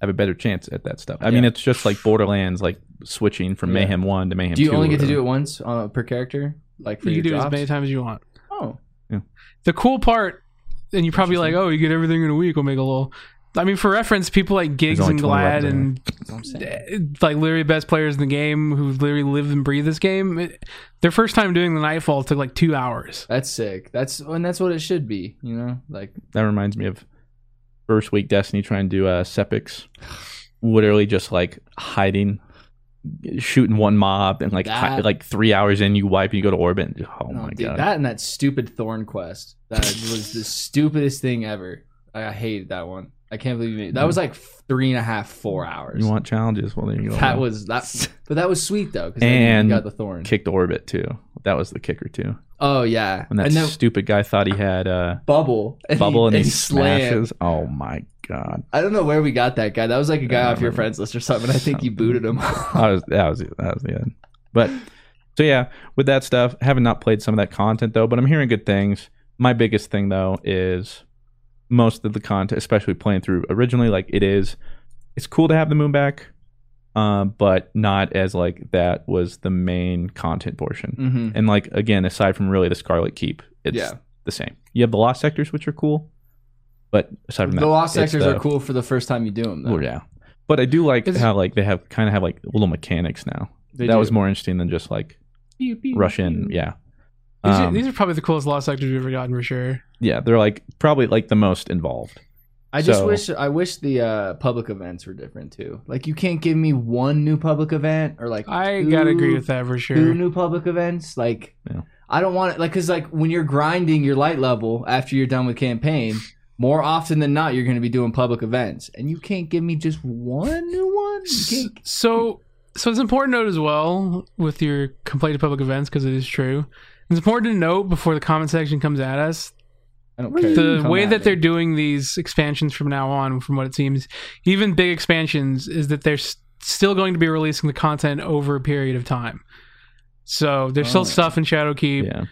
have a better chance at that stuff. I mean, it's just like Borderlands, like switching from Yeah. Mayhem One to Mayhem. Do you 2 only get to do it once uh, per character? Like for You your can do it as many times as you want. Oh, The cool part, and you're probably like, oh, you get everything in a week. We'll make a little. I mean, for reference, people like Gigz and Gladd and that's what I'm saying. uh, like literally best players in the game who literally live and breathe this game. It, their first time doing the Nightfall took like two hours. That's sick. That's and that's what it should be. You know, like That reminds me of first week Destiny trying to do uh, Sepiks, [SIGHS] literally just like hiding, shooting one mob, and like hi- That- like three hours in, you wipe and you go to orbit. And, oh no, my dude, god! that and that stupid Thorn quest. That was the [LAUGHS] stupidest thing ever. I, I hated that one. I can't believe it. That was like three and a half, four hours. you want challenges? Well, there you go. that was that, but that was sweet though because and you got the thorn. kicked orbit too. That was the kicker too. Oh yeah, When that and then stupid guy thought he had uh, bubble, [LAUGHS] and bubble and, he, he slammed. Oh my god! I don't know where we got that guy. That was like a guy off your friends list or something. I think you booted him. [LAUGHS] that was that was that was the end. But so yeah, with that stuff, haven't not played some of that content though, but I'm hearing good things. My biggest thing though is most of the content, especially playing through originally, like it is, it's cool to have the moon back, um, but not as like that was the main content portion. hmm And like again, aside from really the Scarlet Keep, it's Yeah. the same. You have the lost sectors, which are cool, but aside from that, The lost sectors the- are cool for the first time you do them. Though. Well, yeah, but I do like how like they have kind of have like little mechanics now. They that do. was more interesting than just like rush in. Yeah, These, are, Um, these are probably the coolest lost sectors we've ever gotten for sure. Yeah, they're like probably like the most involved. I just So- wish I wish the uh, public events were different too. Like you can't give me one new public event or like I two- gotta agree with that for Two sure. new public events, like Yeah. I don't want it. Like because like when you're grinding your light level after you're done with campaign, more often than not you're going to be doing public events, and you can't give me just one new one. So, so it's important to note as well with your complaint of public events because it is true. It's important to note before the comment section comes at us I don't care. the Come way that me. they're doing these expansions from now on, from what it seems, even big expansions, is that they're s- still going to be releasing the content over a period of time. So there's still Oh. stuff in Shadowkeep Yeah,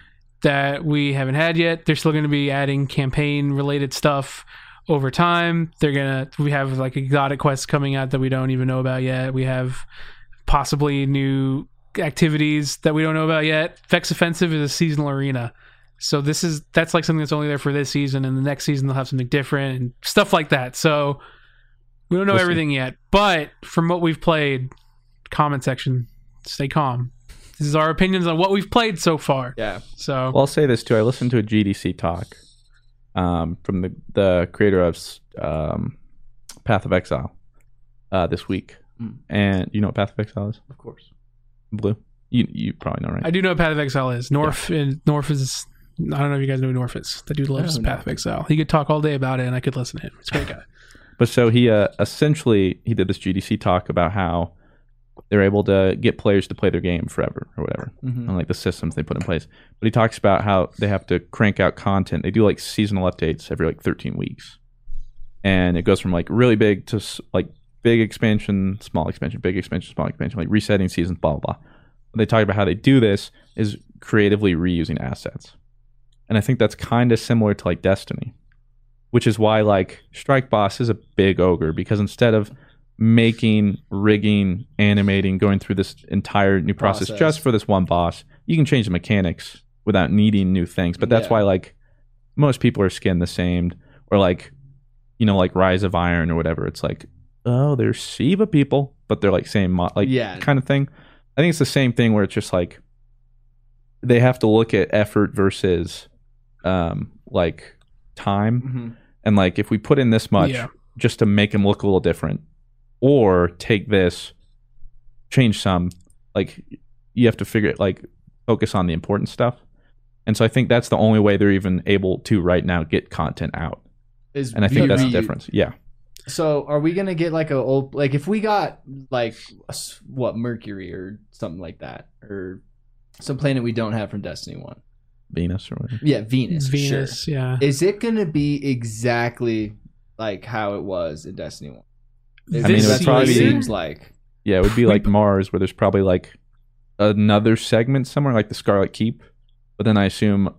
that we haven't had yet. They're still going to be adding campaign related stuff over time. They're gonna we have like exotic quests coming out that we don't even know about yet. We have possibly new activities that we don't know about yet. Vex Offensive is a seasonal arena. So this is that's like something that's only there for this season and the next season they'll have something different and stuff like that. So we don't know We'll see. everything yet. But from what we've played, comment section, stay calm. This is our opinions on what we've played so far. Yeah. So well, I'll say this too. I listened to a GDC talk um, from the the creator of um, Path of Exile uh, this week, Mm. and you know what Path of Exile is? Of course. Blue. You you probably know, right? I do know what Path of Exile is. North and North is I don't know if you guys know is. The dude loves I don't know. Path of Exile. He could talk all day about it and I could listen to him. It's a great [SIGHS] guy. But so he uh, essentially he did this GDC talk about how they're able to get players to play their game forever or whatever, Mhm. and like the systems they put in place. But he talks about how they have to crank out content. They do like seasonal updates every like 13 weeks, and it goes from like really big to like big expansion, small expansion, big expansion, small expansion, like resetting seasons, blah blah blah. They talk about how they do this is creatively reusing assets, and I think that's kind of similar to like Destiny which is why like strike boss is a big ogre because instead of making rigging animating going through this entire new process, Process. just for this one boss you can change the mechanics without needing new things but that's Yeah. why like most people are skinned the same or like you know like rise of iron or whatever it's like oh they're SIVA people but they're like same mo- like Yeah. kind of thing i think it's the same thing where it's just like they have to look at effort versus um like time Mhm. and like if we put in this much Yeah. just to make him look a little different or take this change some like you have to figure it like focus on the important stuff and so i think that's the only way they're even able to right now get content out Is and I think that's the difference. Yeah, So are we gonna get like a old like if we got like what Mercury or something like that or some planet we don't have from Destiny One? Venus or whatever. Yeah, Venus. Venus, Sure. yeah. Is it gonna be exactly like how it was in Destiny One? This I mean, it would that's probably be- seems like. Yeah, it would be like Mars, where there's probably like another segment somewhere, like the Scarlet Keep. But then I assume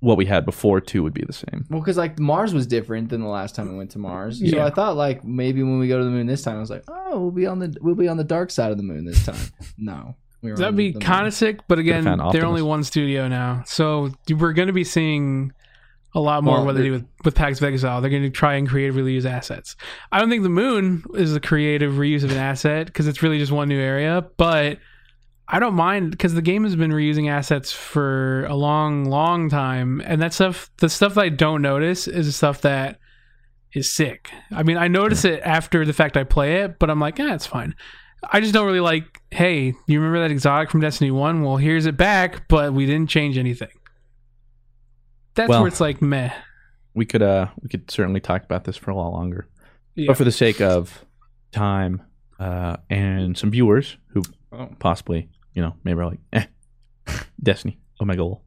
what we had before too would be the same. Well, because like Mars was different than the last time we went to Mars, so Yeah. I thought like maybe when we go to the moon this time, I was like, oh, we'll be on the we'll be on the dark side of the moon this time. [LAUGHS] No, we That'd be kind of sick, but again, they're only one studio now, so we're going to be seeing a lot more Well, what they do with with Path of Exile. They're going to try and creatively use assets. I don't think the moon is a creative reuse of an asset because it's really just one new area, but I don't mind because the game has been reusing assets for a long, long time, and that stuff, the stuff that I don't notice is the stuff that is sick. I mean, I notice it after the fact I play it, but I'm like, yeah, it's fine. I just don't really like, hey, you remember that exotic from Destiny 1? Well, here's it back, but we didn't change anything. That's Well- where it's like, meh. We could uh we could certainly talk about this for a lot longer. Yeah. But for the sake of time uh and some viewers who Oh. possibly, you know, maybe are like, eh, [LAUGHS] Destiny, oh my goal.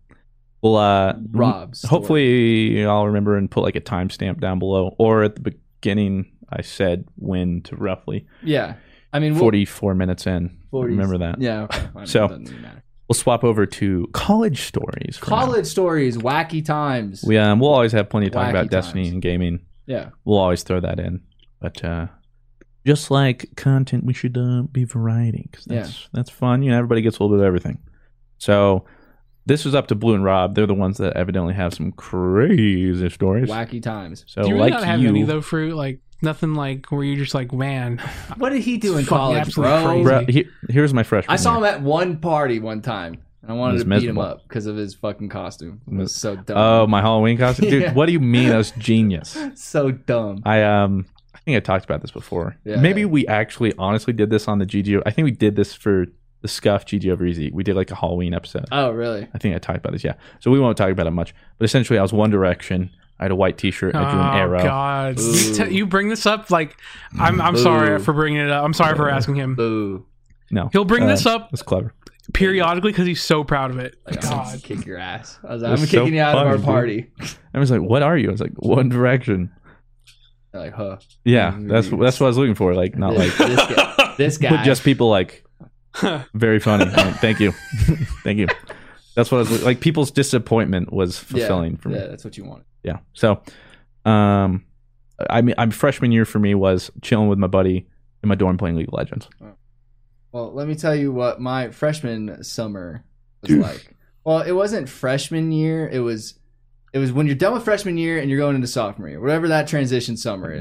Well uh Rob's story. hopefully I'll remember and put like a timestamp down below. Or at the beginning I said when to roughly Yeah, I mean, we'll- forty four minutes in. 40s. Remember that. Yeah. [LAUGHS] okay, So- it doesn't really matter. We'll swap over to college stories. for now. college stories, wacky times. We um, we'll always have plenty to talk about Destiny and gaming. yeah, We'll always throw that in, but uh, just like content, we should uh, be variety because that's that's fun. You know, everybody gets a little bit of everything. So this was up to Blue and Rob. They're the ones that evidently have some crazy stories. wacky times. So do you really like not have you, any, though, fruit? Like, nothing like where you're just like, man, What did he do in college, absolutely bro? bro, he- here's my freshman. I saw him year. at one party one time, and I wanted was to beat him up because of his fucking costume. It was so dumb. Oh, my Halloween costume, dude. [LAUGHS] Yeah. What do you mean? That was genius. [LAUGHS] so dumb. I um I think I talked about this before. Yeah. Maybe we actually honestly did this on the GGO. I think we did this for the Scuff GGO Breezy. We did like a Halloween episode. Oh, really? I think I talked about this, yeah. So we won't talk about it much. But essentially I was One Direction. I had a white t-shirt, I drew an oh arrow. god, you, t- you bring this up like, I'm I'm sorry for bringing it up. I'm sorry for asking him. Boo! No. He'll bring Uh, this up That's clever. periodically because he's so proud of it. Like, I'm gonna God. kick your ass. I was like, I'm so kicking you out of funny, our dude. party. I was like, "What are you?" I was like, "One Direction." They're like, huh? Yeah, Mm, that's that's what I was looking for. Like, not like this, this guy. This guy. [LAUGHS] but just people like [LAUGHS] very funny. Like, Thank you, [LAUGHS] thank you. That's what I was like. People's disappointment was yeah, fulfilling for me. Yeah, that's what you want. Yeah. So um i mean i'm freshman year for me was chilling with my buddy in my dorm playing league of legends. Well, let me tell you what my freshman summer was like. Well, it wasn't freshman year. It was it was when you're done with freshman year and you're going into sophomore year, whatever that transition summer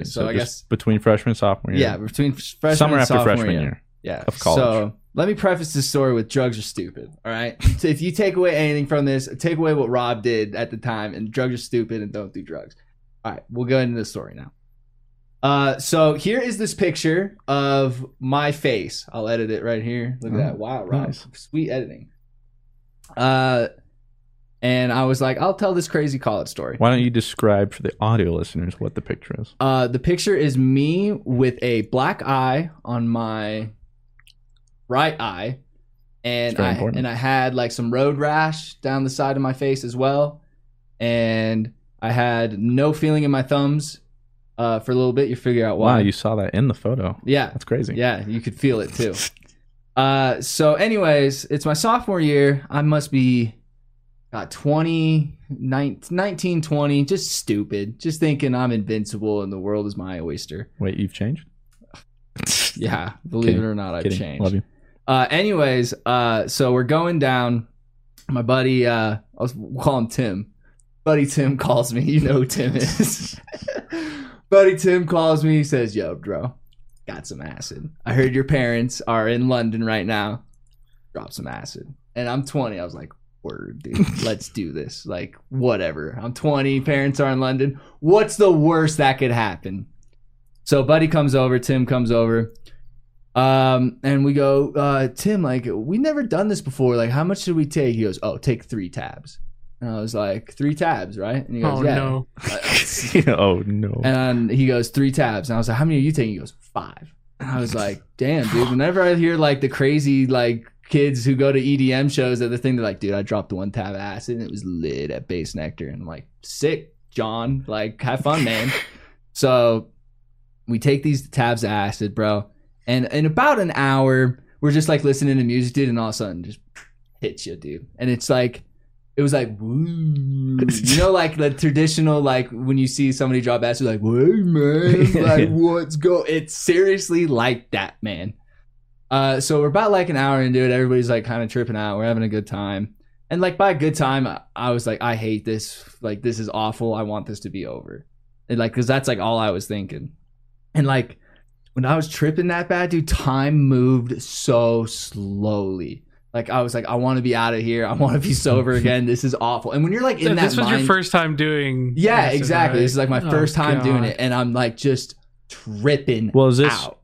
is. So, I just guess between freshman and sophomore year yeah, between freshman summer and after sophomore freshman year. year Yeah. of college. So let me preface this story with drugs are stupid. All right. so if you take away anything from this, take away what Rob did at the time, and drugs are stupid and don't do drugs. All right, we'll go into the story now. Uh, so here is this picture of my face. I'll edit it right here. Look at Oh, that. Wow, Rob. nice. Sweet editing. Uh, and I was like, I'll tell this crazy college story. why don't you describe for the audio listeners what the picture is Uh, the picture is me with a black eye on my right eye, and I important. and I had like some road rash down the side of my face as well, and I had no feeling in my thumbs uh, for a little bit. You figure out why. wow you saw that in the photo yeah, that's crazy yeah, you could feel it too. Uh, so, anyways, it's my sophomore year. I must be got 20, 19, 19, 20, just stupid. Just thinking I'm invincible and the world is my oyster. wait you've changed Yeah, believe Kidding. it or not, I've Kidding. changed. love you Uh, anyways, uh, so we're going down. My buddy, uh, I'll call him Tim. Buddy Tim calls me. You know who Tim is. [LAUGHS] buddy Tim calls me. He says, "Yo, bro, got some acid. I heard your parents are in London right now. Drop some acid." And I'm 20. I was like, "Word, dude. [LAUGHS] Let's do this. Like, whatever. I'm 20. Parents are in London. What's the worst that could happen?" So, buddy comes over. Tim comes over. Um, and we go, uh, Tim, like, we never done this before. Like, how much should we take? He goes, Oh, take three tabs. And I was like, three tabs, right? And he goes, Oh yeah. no. [LAUGHS] oh no. And he goes, three tabs. And I was like, how many are you taking? He goes, five. And I was like, damn, dude. Whenever I hear like the crazy like kids who go to EDM shows, that the thing they're like, dude, I dropped one tab of acid and it was lit at Bassnectar. And I'm like, sick, John. Like, have fun, man. [LAUGHS] so we take these tabs of acid, bro. And in about an hour, we're just like listening to music, dude, and all of a sudden just hits you, dude. And it's like it was like woo. You know, like the traditional like when you see somebody drop acid, like, hey man, [LAUGHS] like what's go it's seriously like that, man. Uh so we're about like an hour into it, everybody's like kind of tripping out, we're having a good time. And like by a good time, I, I was like, I hate this. Like this is awful. I want this to be over. And like, cause that's like all I was thinking. And like when I was tripping that bad, dude, time moved so slowly. Like I was like, I want to be out of here. I want to be sober [LAUGHS] again. This is awful. And when you're like in So that this was your first time doing. yeah, acid, exactly. right? This is like my Oh, first time doing it, and I'm like just tripping. Well, is this out.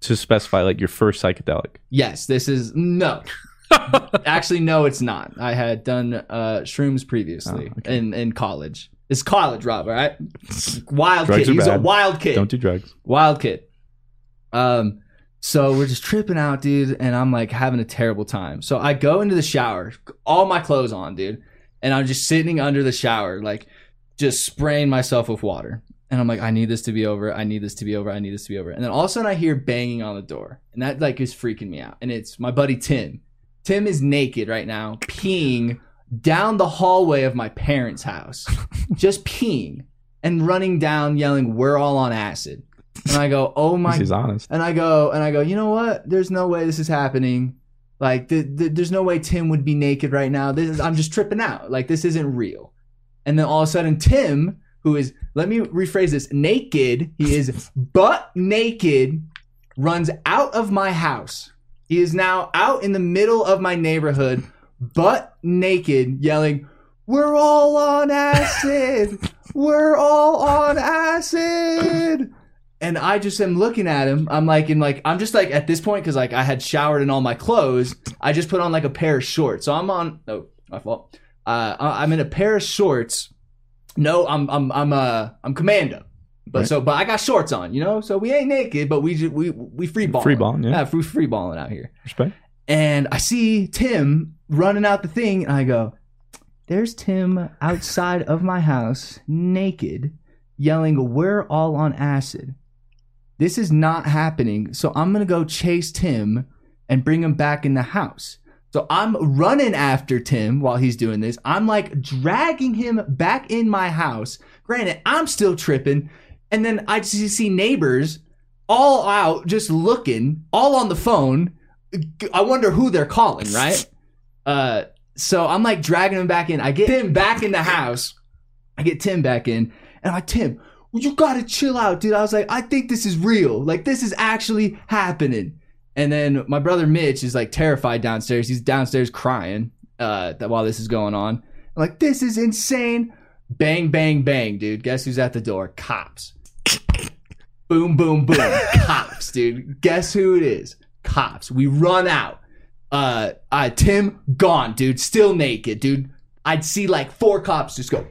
to specify like your first psychedelic? Yes, this is no. [LAUGHS] Actually, no, it's not. I had done uh, shrooms previously Oh, okay. in in college. It's college, Rob. All right, [LAUGHS] wild Drugs kid. are He's a wild kid. Don't do drugs. Wild kid. Um, so we're just tripping out, dude, and I'm like having a terrible time. So I go into the shower, all my clothes on, dude, and I'm just sitting under the shower, like just spraying myself with water. And I'm like, I need this to be over. I need this to be over. I need this to be over. And then all of a sudden I hear banging on the door. And that like is freaking me out. And it's my buddy Tim. Tim is naked right now, peeing down the hallway of my parents' house. [LAUGHS] just peeing and running down yelling, We're all on acid. And I go, Oh my He's honest. and I go, and I go, you know what? There's no way this is happening. Like, th- th- there's no way Tim would be naked right now. This is, I'm just tripping out. Like, this isn't real. And then all of a sudden, Tim, who is, let me rephrase this, naked, he is butt naked, runs out of my house. He is now out in the middle of my neighborhood, butt naked, yelling, We're all on acid! We're all on acid! And I just am looking at him. I'm like, in like, I'm just like at this point because like I had showered in all my clothes. I just put on like a pair of shorts. So I'm on. Oh, my fault. Uh, I'm in a pair of shorts. No, I'm I'm I'm uh I'm commando. But Right. so, but I got shorts on, you know. So we ain't naked, but we just, we we free balling. Free balling, yeah. free free balling out here. Respect. And I see Tim running out the thing, and I go, There's Tim outside of my house, naked, yelling, We're all on acid. This is not happening. So I'm going to go chase Tim and bring him back in the house. So I'm running after Tim while he's doing this. I'm like dragging him back in my house. Granted, I'm still tripping. And then I just see neighbors all out just looking, all on the phone. I wonder who they're calling, right? Uh, so I'm like dragging him back in. I get Tim back in the house. I get Tim back in, and I'm like, Tim, you gotta chill out, dude. I was like, I think this is real. Like, this is actually happening. And then my brother Mitch is like terrified downstairs. He's downstairs crying uh, while this is going on. I'm like, this is insane. Bang, bang, bang, dude. Guess who's at the door? Cops. [LAUGHS] boom, boom, boom. Cops, dude. Guess who it is? Cops. We run out. Uh, uh, Tim gone, dude. Still naked, dude. I'd see like four cops just go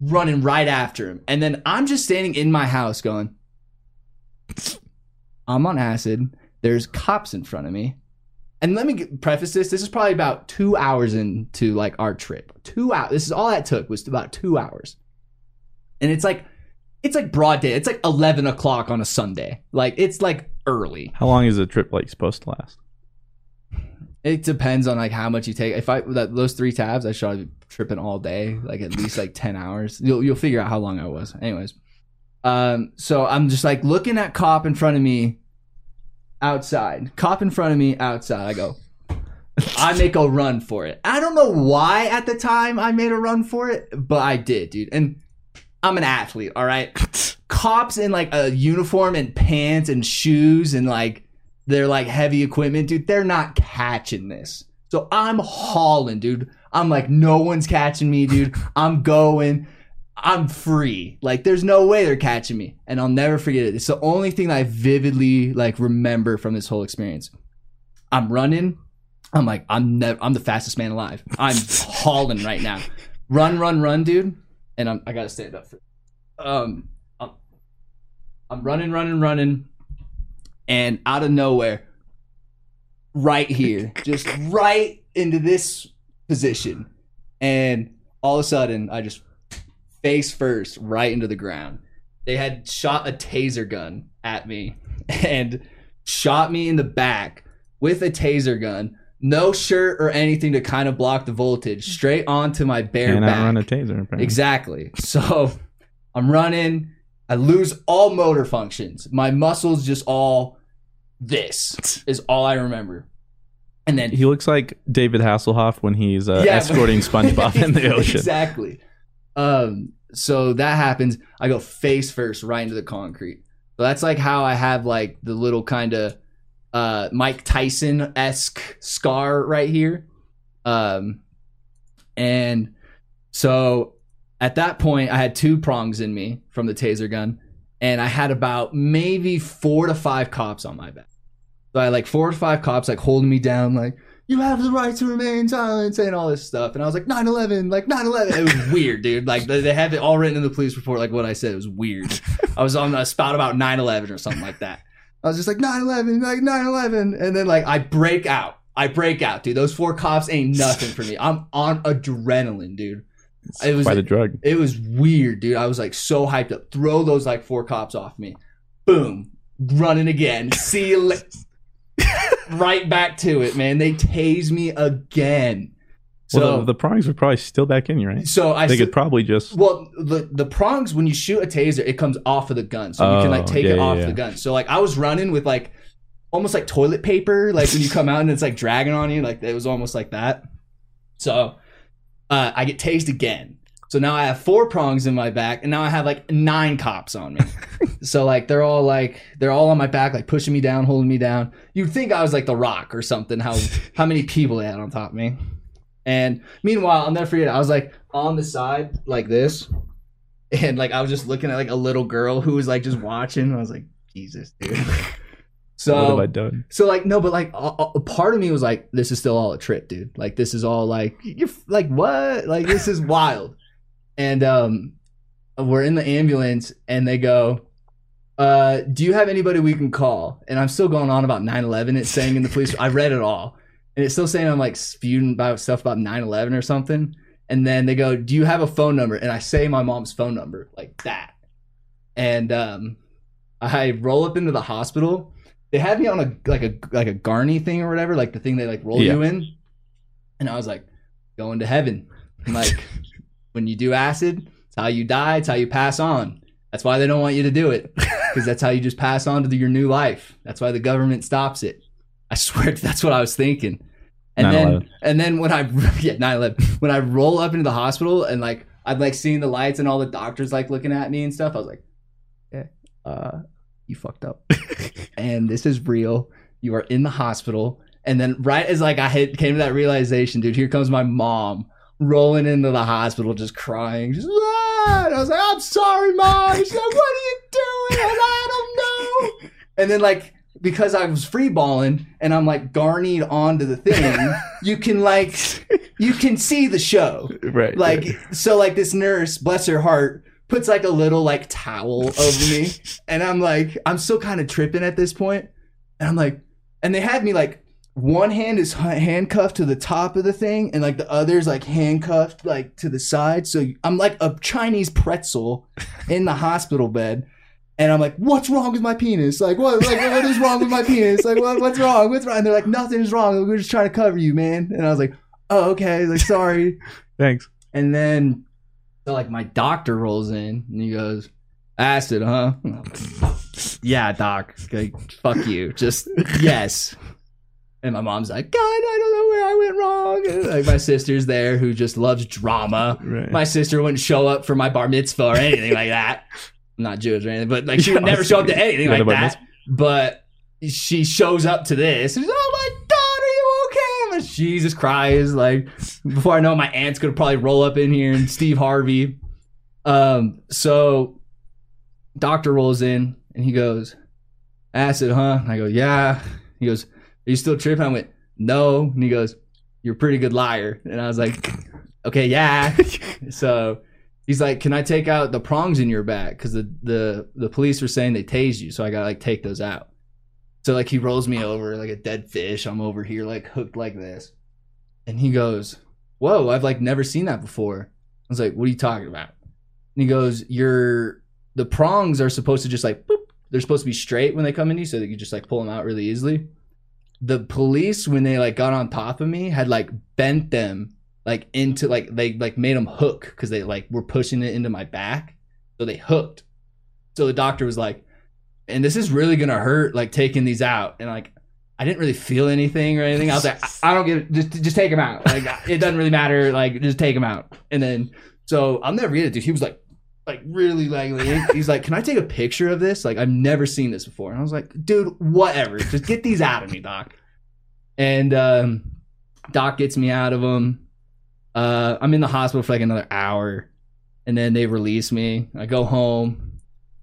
running right after him. And then I'm just standing in my house going, I'm on acid. There's cops in front of me. And let me preface this. This is probably about two hours into like our trip. Two hours. This is all that took was about two hours. And it's like, it's like broad day. It's like 11 o'clock on a Sunday. Like it's like early. How long is a trip like supposed to last? It depends on like how much you take. If I that, those three tabs, I should be tripping all day, like at least like ten hours. You'll you'll figure out how long I was. Anyways, um, so I'm just like looking at cop in front of me, outside. Cop in front of me outside. I go. I make a run for it. I don't know why at the time I made a run for it, but I did, dude. And I'm an athlete, all right. Cops in like a uniform and pants and shoes and like they're like heavy equipment, dude. They're not catching this. So I'm hauling, dude. I'm like, no one's catching me, dude. I'm going. I'm free. Like, there's no way they're catching me. And I'll never forget it. It's the only thing that I vividly like remember from this whole experience. I'm running. I'm like, I'm never, I'm the fastest man alive. I'm hauling right now. run, run, run, dude. And I'm I gotta stand up for um I'm, I'm running, running, running, and out of nowhere, right here, [LAUGHS] just right into this position, and all of a sudden I just face first right into the ground. They had shot a taser gun at me [LAUGHS] and shot me in the back with a taser gun. No shirt or anything to kind of block the voltage, straight onto my bare Can't back. outrun a taser. apparently. Exactly. [LAUGHS] So I'm running. I lose all motor functions. My muscles just all this is all I remember. And then He looks like David Hasselhoff when he's uh, Yeah, escorting SpongeBob in the [LAUGHS] ocean. Exactly. Um, so that happens. I go face first right into the concrete. So that's like how I have like the little kind of uh, Mike Tyson esque scar right here. Um, and so at that point, I had two prongs in me from the taser gun, and I had about maybe four to five cops on my back. So I had like four or five cops like holding me down, like, you have the right to remain silent, saying all this stuff. And I was like, 9 11, like 9 11. It was weird, dude. Like, they they have it all written in the police report, like what I said. It was weird. I was on a spout about 9 11 or something like that. I was just like, 9 11, like 9 11. And then, like, I break out. I break out, dude. Those four cops ain't nothing for me. I'm on adrenaline, dude. It was By the drug. it was weird, dude. I was like so hyped up. Throw those like four cops off me. Boom. Running again. See you la- right back to it, man. They tase me again. So well, the, the prongs were probably still back in you, right? so I they st- could probably just. well the the prongs when you shoot a taser, it comes off of the gun. So you can like Oh, take yeah, it off yeah. the gun. So like I was running with like almost like toilet paper, like when you come out and it's like dragging on you, like it was almost like that. So uh, I get tased again. So now I have four prongs in my back, and now I have like nine cops on me. [LAUGHS] so like they're all like they're all on my back, like pushing me down, holding me down. You'd think I was like the Rock or something. How [LAUGHS] how many people they had on top of me? And meanwhile, I'll never forget. I was like on the side like this, and like I was just looking at like a little girl who was like just watching. I was like, Jesus, dude. [LAUGHS] So what have I done? so like no, but like a, a part of me was like, this is still all a trip, dude. Like this is all like you're like what? Like this is wild. And um, we're in the ambulance, and they go, uh, "Do you have anybody we can call?" And I'm still going on about 9/11. It's saying in the police. I read it all, and it's still saying I'm like spewing about stuff about 9/11 or something. And then they go, "Do you have a phone number?" And I say my mom's phone number like that. And um, I roll up into the hospital. They had me on a like a like a Garney thing or whatever, like the thing they like roll Yeah. you in. And I was like, going to heaven. I'm like, [LAUGHS] when you do acid, it's how you die, it's how you pass on. That's why they don't want you to do it. [LAUGHS] Because that's how you just pass on to the, your new life. That's why the government stops it. I swear [LAUGHS] that's what I was thinking. And then 9/11. and then when I [LAUGHS] yeah, 9/11, when I roll up into the hospital and like I'm like seeing the lights and all the doctors like looking at me and stuff, I was like, Yeah, uh, you fucked up. and this is real. You are in the hospital. And then right as like I hit came to that realization, dude, here comes my mom rolling into the hospital just crying. Just ah! I was like, I'm sorry, mom. She's like, what are you doing? And I don't know. And then like because I was free balling and I'm like garnied onto the thing, [LAUGHS] you can like you can see the show. Right. Like so like this nurse, bless her heart, puts like a little like towel over me [LAUGHS] and I'm like I'm still kind of tripping at this point. And I'm like and they had me like one hand is handcuffed to the top of the thing and like the other's like handcuffed like to the side so i'm like a chinese pretzel [LAUGHS] in the hospital bed and i'm like what's wrong with my penis like what like what is wrong with my penis like what, what's wrong what's wrong and they're like nothing's wrong we're just trying to cover you man and i was like oh okay like sorry [LAUGHS] Thanks. and then so like my doctor rolls in and he goes, Acid, huh? [LAUGHS] yeah, doc. Like, fuck you. Just yes. And my mom's like, God, I don't know where I went wrong. And, like my sister's there who just loves drama. Right. My sister wouldn't show up for my bar mitzvah or anything like that. I'm not Jewish or anything, but like she would [LAUGHS] never show up to anything like that. But she shows up to this. And she's, oh my God, are you okay? I'm like, Jesus Christ. Like, before I know it, my aunt's to probably roll up in here and Steve Harvey. Um, so doctor rolls in and he goes, acid, huh? And I go, yeah. He goes, are you still tripping? I went, no. And he goes, you're a pretty good liar. And I was like, okay, yeah. [LAUGHS] so he's like, can I take out the prongs in your back? Because the, the the police were saying they tased you, so I gotta like take those out. So like he rolls me over like a dead fish. I'm over here like hooked like this, and he goes, "Whoa, I've like never seen that before." I was like, "What are you talking about?" And he goes, "Your the prongs are supposed to just like boop. They're supposed to be straight when they come in you, so that you just like pull them out really easily." The police, when they like got on top of me, had like bent them like into like they like made them hook because they like were pushing it into my back, so they hooked. So the doctor was like, "And this is really gonna hurt, like taking these out." And like, I didn't really feel anything or anything. I was like, "I, I don't give, just just take them out. Like it doesn't really matter. Like just take them out." And then so I'll never forget it, dude. He was like, like really like [LAUGHS] he's like, "Can I take a picture of this? Like I've never seen this before." And I was like, "Dude, whatever. Just get these out of me, doc." And um, doc gets me out of them. Uh, I'm in the hospital for like another hour, and then they release me. I go home.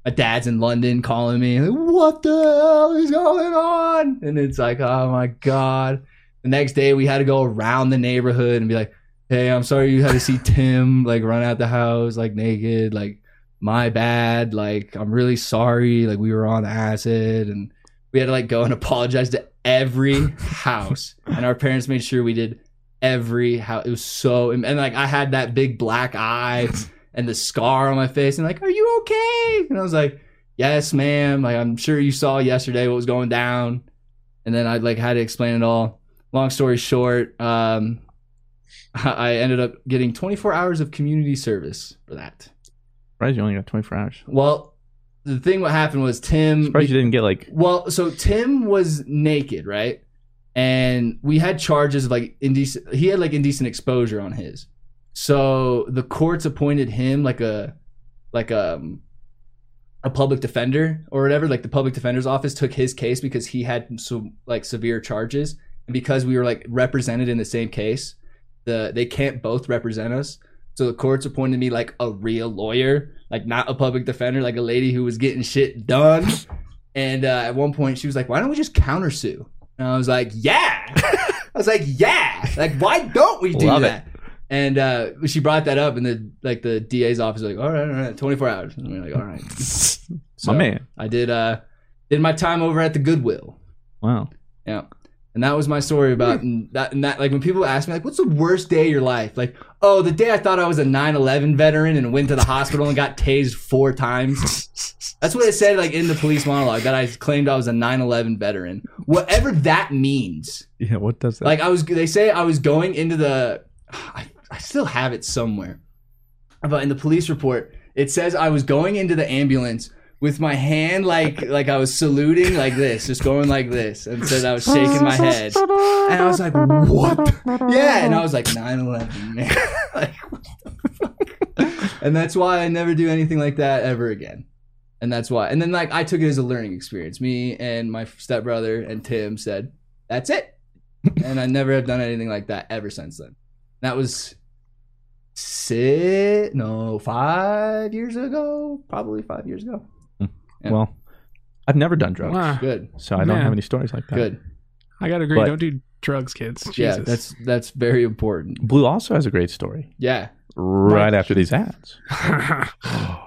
My dad's in London calling me. Like, what the hell is going on? And it's like, oh my god. The next day, we had to go around the neighborhood and be like, hey, I'm sorry you had to see Tim like run out the house like naked. Like, my bad. Like, I'm really sorry. Like, we were on acid and we had to like go and [LAUGHS] apologize to every house. And our parents made sure we did every house. It was so, and like I had that big black eye and the scar on my face, and like, are you okay? And I was like, yes, ma'am. Like I'm sure you saw yesterday what was going down. And then I like had to explain it all. Long story short, um, [LAUGHS] I ended up getting 24 hours of community service for that. Surprised you only got 24 hours. Well, the thing what happened was Tim. Surprised you didn't get like Well, so Tim was naked, right? And we had charges of like indecent. He had like indecent exposure on his. So the courts appointed him like a, like a, a public defender or whatever. Like the public defender's office took his case because he had some like severe charges, and because we were like represented in the same case, the they can't both represent us. So the courts appointed me like a real lawyer, like not a public defender, like a lady who was getting shit done. And uh, at one point, she was like, "Why don't we just countersue?" And I was like, "Yeah." [LAUGHS] I was like, "Yeah." Like, why don't we do Love it. that? And uh, she brought that up, and the like the DA's office was like, "All right, all right, 24 hours." And we are like, "All right." [LAUGHS] my man. I did uh did my time over at the Goodwill. Wow. Yeah. And that was my story about hmm. and that and that like when people ask me like what's the worst day of your life? Like, oh, the day I thought I was a 9/11 veteran and went to the hospital and got tased 4 times. [LAUGHS] That's what it said like in the police monologue that I claimed I was a 9/11 veteran. Whatever that means. Yeah. What does that? Like I was they say I was going into the I, I still have it somewhere. But in the police report, it says I was going into the ambulance with my hand like like I was saluting like this, just going like this, and said I was shaking my head. And I was like, "What?" Yeah, and I was like, "9/11, man." [LAUGHS] like, and that's why I never do anything like that ever again. And that's why. And then like I took it as a learning experience. Me and my stepbrother and Tim said, "That's it." and I never have done anything like that ever since then. That was six, no, five years ago, probably five years ago. Yeah. Well, I've never done drugs, Wow. Good, so I don't Man. have any stories like that. good. I gotta agree. But- don't do drugs, kids. Jesus. Yeah, that's that's very important. Blue also has a great story Yeah, right after these ads. [LAUGHS] [SIGHS] [LAUGHS]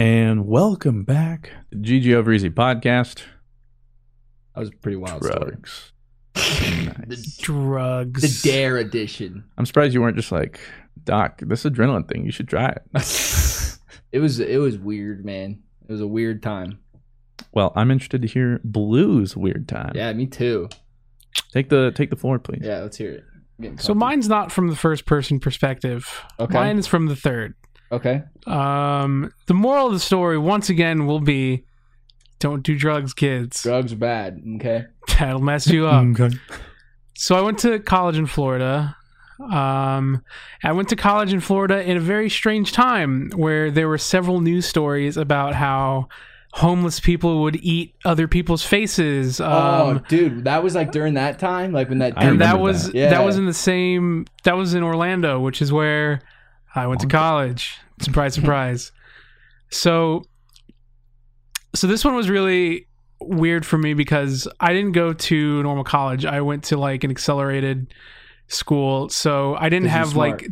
And welcome back to GG Over Easy podcast. That was a pretty wild story. Drugs. The, Drugs. the Dare edition. I'm surprised you weren't just like, Doc, this adrenaline thing, you should try it. [LAUGHS] It was it was weird, man. It was a weird time. well, I'm interested to hear Blue's weird time. Yeah, me too. Take the take the floor, please. Yeah, let's hear it. So mine's not from the first person perspective. Okay. Mine is from the third. Okay. Um, the moral of the story, once again, will be don't do drugs, kids. Drugs are bad. Okay. That'll mess you up. [LAUGHS] Okay. So I went to college in Florida. Um, I went to college in Florida in a very strange time where there were several news stories about how homeless people would eat other people's faces. Um, oh, dude, that was like during that time, like when that. And that was that. Yeah. that was in the same that was in Orlando, which is where I went to college. Surprise, surprise. so so this one was really weird for me because I didn't go to normal college. I went to like an accelerated school. So I didn't have smart. like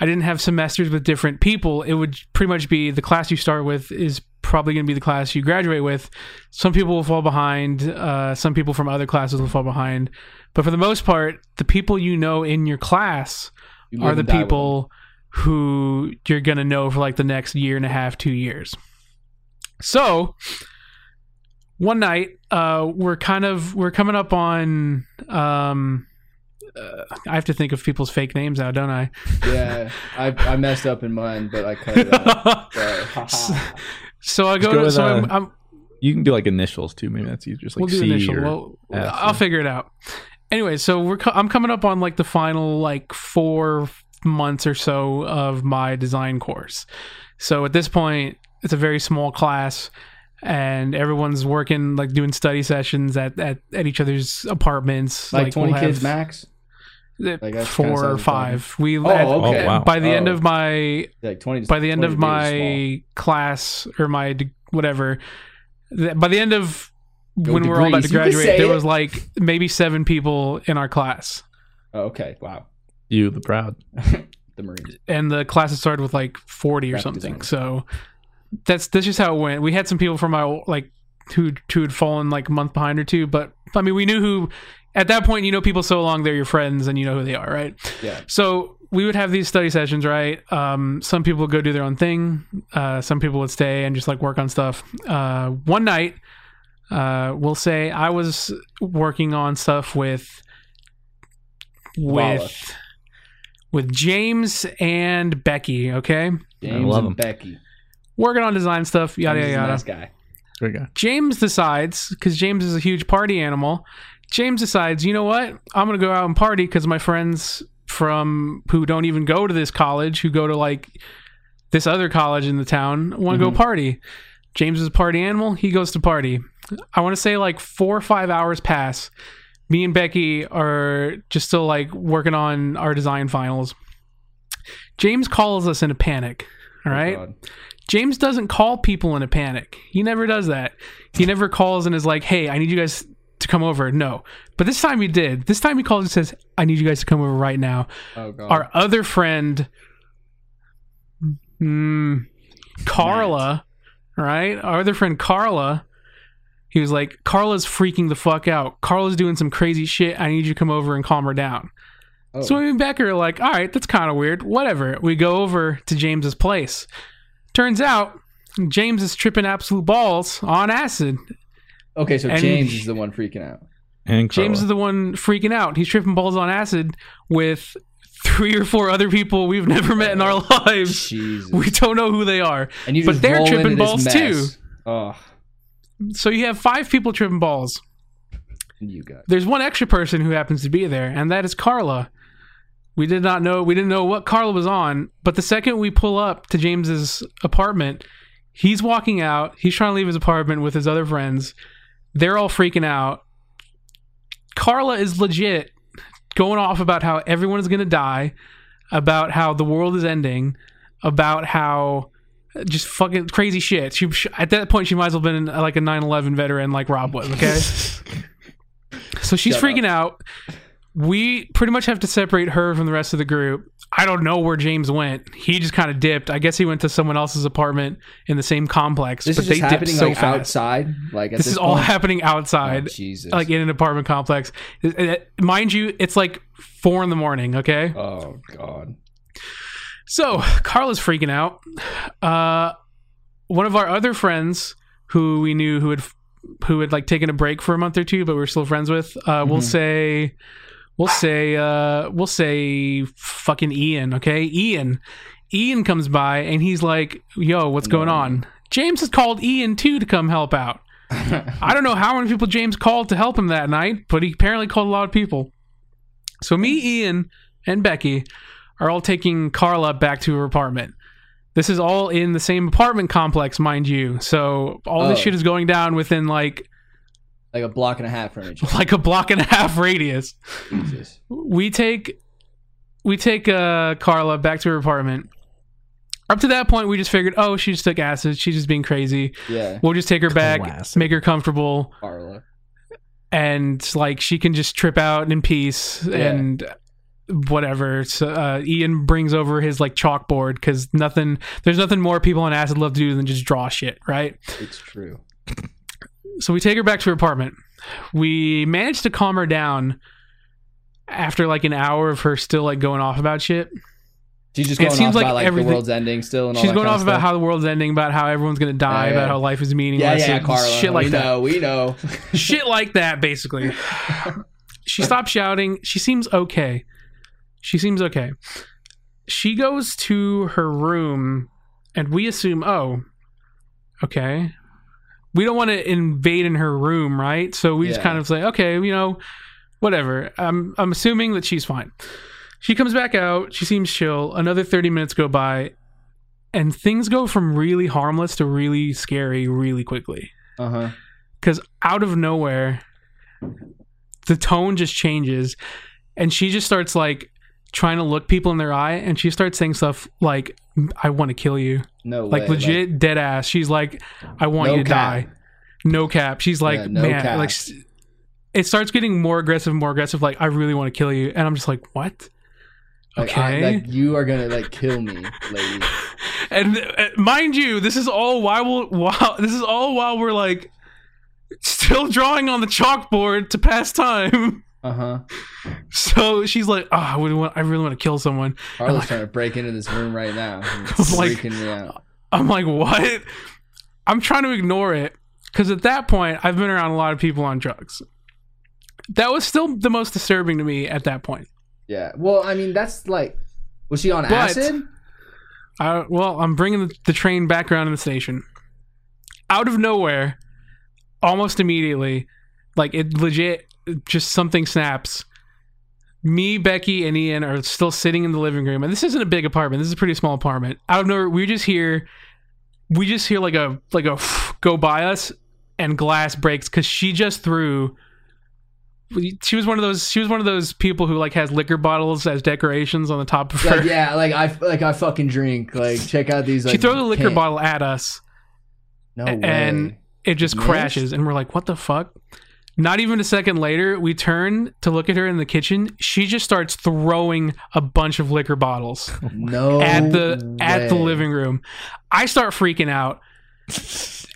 I didn't have semesters with different people. It would pretty much be the class you start with is probably going to be the class you graduate with. Some people will fall behind. Uh, some people from other classes will fall behind. But for the most part, the people you know in your class You are the people who you're going to know for like the next year and a half, two years. So one night, uh, we're kind of we're coming up on. Um, uh, I have to think of people's fake names now, don't I? Yeah, I I messed up in mine, but I cut it out. [LAUGHS] Sorry. Haha. [LAUGHS] so I Just go, go to. with, So uh, I'm, I'm, You can do like initials too. Maybe that's easier. Just like we'll do C initial. or Well, F I'll or- figure it out. Anyway, so we're co- I'm coming up on like the final like four months or so of my design course. So at this point, it's a very small class, and everyone's working like doing study sessions at at, at each other's apartments. like twenty we'll kids max. Like, that's kinda four or sounds dumb. five. We Oh, at- okay. Oh, wow. by the end Oh. of my Like twenty. by the end of to me was small. my class or my whatever th- by the end of Your when we're all about to degrees. You can graduate there it. was like maybe seven people in our class Oh, okay. Wow. You, the proud. [LAUGHS] The Marines. and the classes started with like 40 or Graphic something design. so that's that's just how it went we had some people from my like who who had fallen like a month behind or two but i mean we knew who at that point you know people so long they're your friends and you know who they are right Yeah. so we would have these study sessions right um, some people would go do their own thing uh, some people would stay and just like work on stuff uh, one night uh, we'll say i was working on stuff with with with james and becky okay James love and him. Becky. working on design stuff yada James is a yada Nice guy. Great guy. James decides, because James is a huge party animal, James decides, you know what? I'm going to go out and party because my friends from who don't even go to this college, who go to like this other college in the town, want to Mhm. go party. James is a party animal. He goes to party. I want to say like four or five hours pass. Me and Becky are just still like working on our design finals. James calls us in a panic. All Oh, right. James doesn't call people in a panic. He never does that. He never calls and is like, "Hey, I need you guys to come over." No. But this time he did. This time he calls and says, "I need you guys to come over right now." Oh god. Our other friend mm, Carla, right? Our other friend Carla, he was like, "Carla's freaking the fuck out. Carla's doing some crazy shit. I need you to come over and calm her down." Oh. So me and Becker are like, all right, that's kind of weird. Whatever. We go over to James's place. Turns out James is tripping absolute balls on acid. okay, so and- James is the one freaking out. And James is the one freaking out. He's tripping balls on acid with three or four other people we've never met in our [LAUGHS] lives. Jesus. We don't know who they are. and you but just they're tripping balls mess. too. Oh, So you have five people tripping balls. you got. There's one extra person who happens to be there, and that is Carla. We did not know we didn't know what Carla was on, but the second we pull up to James's apartment, he's walking out. He's trying to leave his apartment with his other friends. They're all freaking out. Carla is legit going off about how everyone is going to die, about how the world is ending, about how just fucking crazy shit. She at that point she might as well have been uh, like a 9/11 veteran like Rob was, okay? So she's Shut freaking out. We pretty much have to separate her from the rest of the group. I don't know where James went. He just kind of dipped. I guess he went to someone else's apartment in the same complex. This but is they happening so like fast. outside. Like at This, this, is all point? happening oh, outside, Oh, Jesus. like in an apartment complex. Mind you, it's like four in the morning. Okay, oh God. So Carla's freaking out. Uh, one of our other friends who we knew who had who had like taken a break for a month or two, but we are still friends with. Uh, We'll say, we'll say, uh, we'll say, fucking Ian. Okay, Ian. Ian comes by and he's like, "Yo, what's going on?" James has called Ian too to come help out. [LAUGHS] I don't know how many people James called to help him that night, but he apparently called a lot of people. So me, Ian, and Becky are all taking Carla back to her apartment. This is all in the same apartment complex, mind you. So all this Oh. shit is going down within like Like a block and a half from each [LAUGHS] other. like a block and a half radius. Jesus. We take we take uh Carla back to her apartment. Up to that point, we just figured, oh, she just took acid. She's just being crazy. Yeah. We'll just take her back, Classic. make her comfortable, Carla. and like she can just trip out in peace and whatever. So uh, Ian brings over his like chalkboard because nothing, there's nothing more people on acid love to do than just draw shit, right? It's true. [CLEARS THROAT] So we take her back to her apartment. We managed to calm her down after like an hour of her still like going off about shit. She's just It going seems off like about like everything- the world's ending still and all She's going off about how the world's ending, about how everyone's gonna die, Yeah, about how life is meaningless, yeah, and Carla. shit like we that. know, we know. [LAUGHS] shit like that basically [LAUGHS] she stops shouting she seems okay she seems okay. She goes to her room and we assume oh okay. We don't want to invade in her room right? So we just kind of say okay you know whatever. I'm i'm assuming that she's fine. She comes back out. She seems chill. Another 30 minutes go by and things go from really harmless to really scary really quickly. Uh huh. because out of nowhere the tone just changes and she just starts like trying to look people in their eye and she starts saying stuff like i want to kill you No like way. legit dead ass she's like i want No you to cap. die no cap she's like Yeah, no man cap. like it starts getting more aggressive more aggressive like i really want to kill you and i'm just like what Like, I- okay like you are gonna like kill me, [LAUGHS] lady. and uh, mind you, this is all while while this is all while we're like still drawing on the chalkboard to pass time. [LAUGHS] Uh huh. [LAUGHS] So she's like, "Oh, I, want, I really want to kill someone." Carla's trying to break into this room right now. [LAUGHS] I'm It's like- freaking me out. I'm like, "What?" I'm trying to ignore it because at that point, I've been around a lot of people on drugs. That was still the most disturbing to me at that point. Yeah. Well, I mean, that's like, was she on But- acid? Uh, well, I'm bringing the, the train back around to the station. Out of nowhere, almost immediately, like it legit, just something snaps. Me, Becky, and Ian are still sitting in the living room, and this isn't a big apartment. This is a pretty small apartment. Out of nowhere, we just hear, we just hear like a like a [SNIFFS] go by us, and glass breaks because she just threw. She was one of those. She was one of those people who like has liquor bottles as decorations on the top of her. Like, yeah, like I like I fucking drink. Like, check out these. Like, she throws a liquor bottle at us No way. and it just crashes and we're like what the fuck not even a second later we turn to look at her in the kitchen. She just starts throwing a bunch of liquor bottles no at the at the living room. I start freaking out.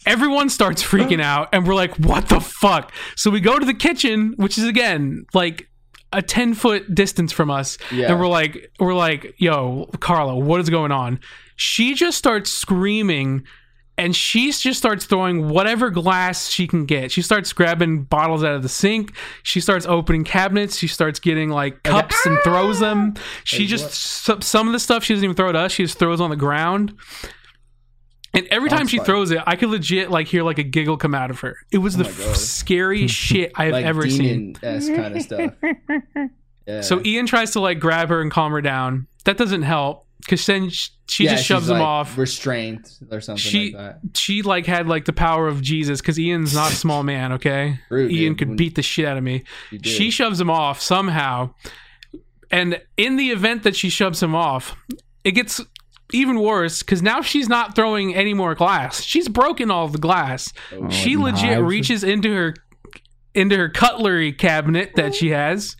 Everyone starts freaking out and we're like what the fuck? So we go to the kitchen which is again like a 10 foot distance from us Yeah. and we're like we're like yo carla what is going on? She just starts screaming and she just starts throwing whatever glass she can get. She starts grabbing bottles out of the sink. She starts opening cabinets. She starts getting like cups and throws them. She just some, some of the stuff she doesn't even throw at us. She just throws on the ground. And every time she throws it, I could legit like hear like a giggle come out of her. It was the f- scariest [LAUGHS] shit I've like ever seen. kind of stuff. [LAUGHS] Yeah. So Ian tries to like grab her and calm her down. That doesn't help because then sh- she Yeah, just shoves him like, off. restraint or something She like she like had like the power of Jesus because Ian's not a [LAUGHS] small man. Okay, Rude, Ian dude. could When- beat the shit out of me. that. You did. She shoves him off somehow, and in the event that she shoves him off, it gets even worse because now she's not throwing any more glass. She's broken all the glass. Oh, she legit knives? reaches into her into her cutlery cabinet that she has.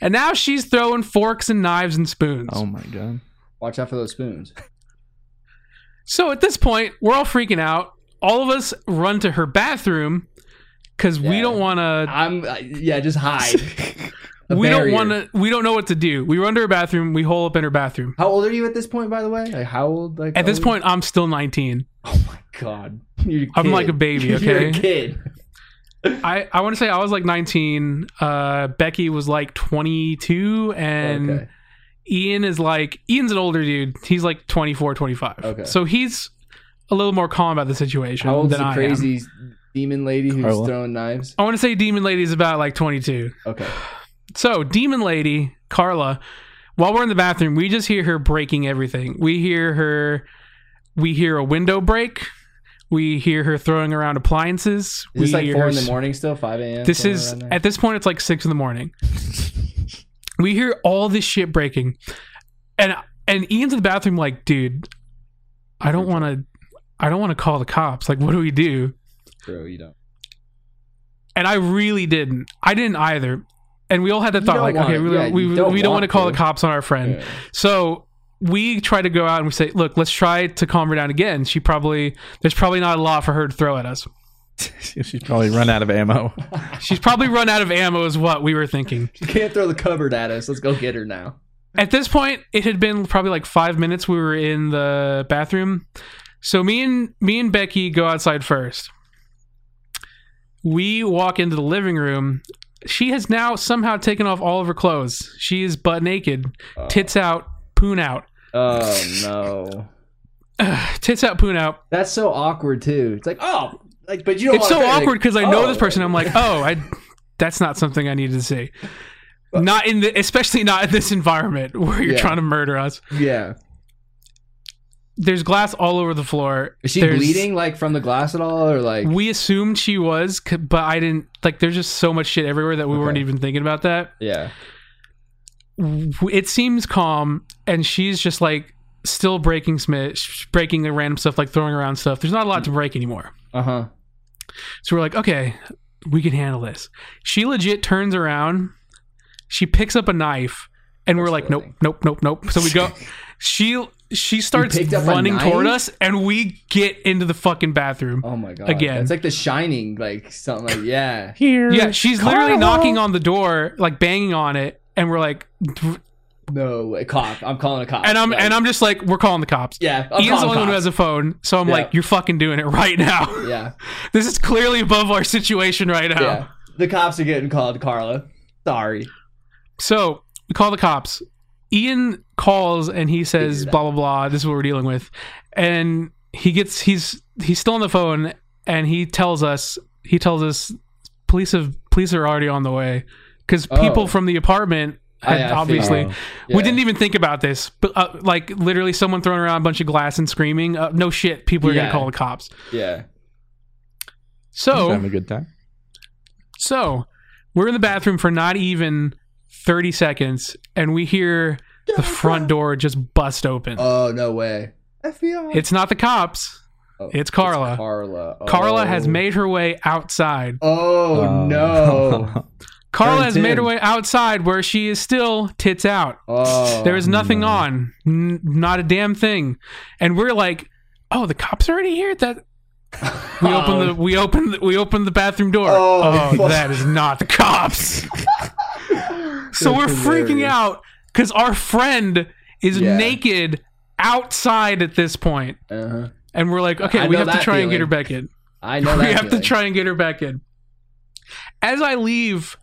And now she's throwing forks and knives and spoons. Oh my god. Watch out for those spoons. So at this point, we're all freaking out. All of us run to her bathroom because we don't want to. I'm uh, yeah, just hide. [LAUGHS] We don't want to. We don't know what to do. We run to her bathroom. We hole up in her bathroom. How old are you at this point, by the way? Like how old? Like At this point, I'm still 19. oh my god, [LAUGHS] You're a I'm like a baby, [LAUGHS] You're a okay? kid. I, I want to say I was like 19. Uh, Becky was like 22, and Okay. Ian is like Ian's an older dude. He's like 24, 25. Okay. So he's a little more calm about the situation How old's than the I am. crazy demon lady who's Carla? throwing knives? I want to say Demon Lady's about like 22. Okay. So, Demon Lady, Carla, while we're in the bathroom, we just hear her breaking everything. We hear her, we hear a window break. We hear her throwing around appliances. Is we this like four her in the morning still? Five a.m. This is, at this point, it's like six in the morning. [LAUGHS] we hear all this shit breaking. And, and Ian's in the bathroom, like, dude, I don't want to, I don't want to call the cops. Like, what do we do? bro. You don't. and I really didn't. I didn't either. And we all had the thought, like, okay, we, yeah, we, we don't don't want want to call the cops on our friend. Yeah. So we try to go out and we say, look, let's try to calm her down again. She probably, there's probably not a lot for her to throw at us. [LAUGHS] She's probably run out of ammo. [LAUGHS] She's probably run out of ammo, is what we were thinking. You can't throw the cupboard at us. Let's go get her now. At this point, it had been probably like five minutes. We were in the bathroom. So me and me and Becky go outside first. We walk into the living room. She has now somehow taken off all of her clothes. She is butt naked, uh. tits out, poon out, Oh no. [SIGHS] tits out, poon out. That's so awkward too. It's like, oh, like, but you don't. It's so wanna say, like, awkward because I know oh, this person. I'm like, [LAUGHS] oh, I. That's not something I needed to see. Not in the, especially not in this environment [LAUGHS] where you're Yeah. trying to murder us. yeah. There's glass all over the floor. Is she There's- bleeding like from the glass at all, or like? We assumed she was, but I didn't. Like, there's just so much shit everywhere that we weren't even thinking about that. yeah. It seems calm, and she's just like still breaking Smith, breaking the random stuff, like throwing around stuff. There's not a lot to break anymore. Uh huh. So we're like, okay, we can handle this. She legit turns around, she picks up a knife, and we're like, nope, nope, nope, nope. So we go. [LAUGHS] She she starts picked up a running toward us, and we get into the fucking bathroom. Oh my god. Again. It's like The Shining, like something like yeah. Here. Yeah, she's literally knocking on the door, like banging on it, and we're like, No, way. cop. I'm calling a cop. and I'm yeah. and I'm just like, we're calling the cops. yeah. I'm Ian's the only one who has a phone, so I'm Yeah. like, you're fucking doing it right now. Yeah. [LAUGHS] this is clearly above our situation right now. Yeah. The cops are getting called, Carla. Sorry. So we call the cops. Ian calls and he says, blah blah blah. This is what we're dealing with, and he gets he's he's still on the phone and he tells us he tells us police have police are already on the way because people Oh. from the apartment I- I obviously figured. we Yeah. didn't even think about this, but uh, like literally someone throwing around a bunch of glass and screaming. Uh, no shit, people are Yeah. gonna call the cops. Yeah. So having a good time. So we're in the bathroom for not even 30 seconds, and we hear the front door just bust open. Oh no way. FBI. it's not the cops. Oh, it's Carla. Carla. Carla has Oh. made her way outside. Oh Um, no. [LAUGHS] Carla has made her way outside where she is still tits out. Oh. there is nothing on, N- not a damn thing. And we're like, "Oh, the cops are already here." That [LAUGHS] we open the we open the, we open the bathroom door. Oh, Oh, [LAUGHS] that is not the cops. [LAUGHS] so we're That's freaking out because our friend is Yeah. naked outside at this point. Uh-huh. and we're like, okay, I we have to try and get her back in. I know we have to try and get her back in. As I leave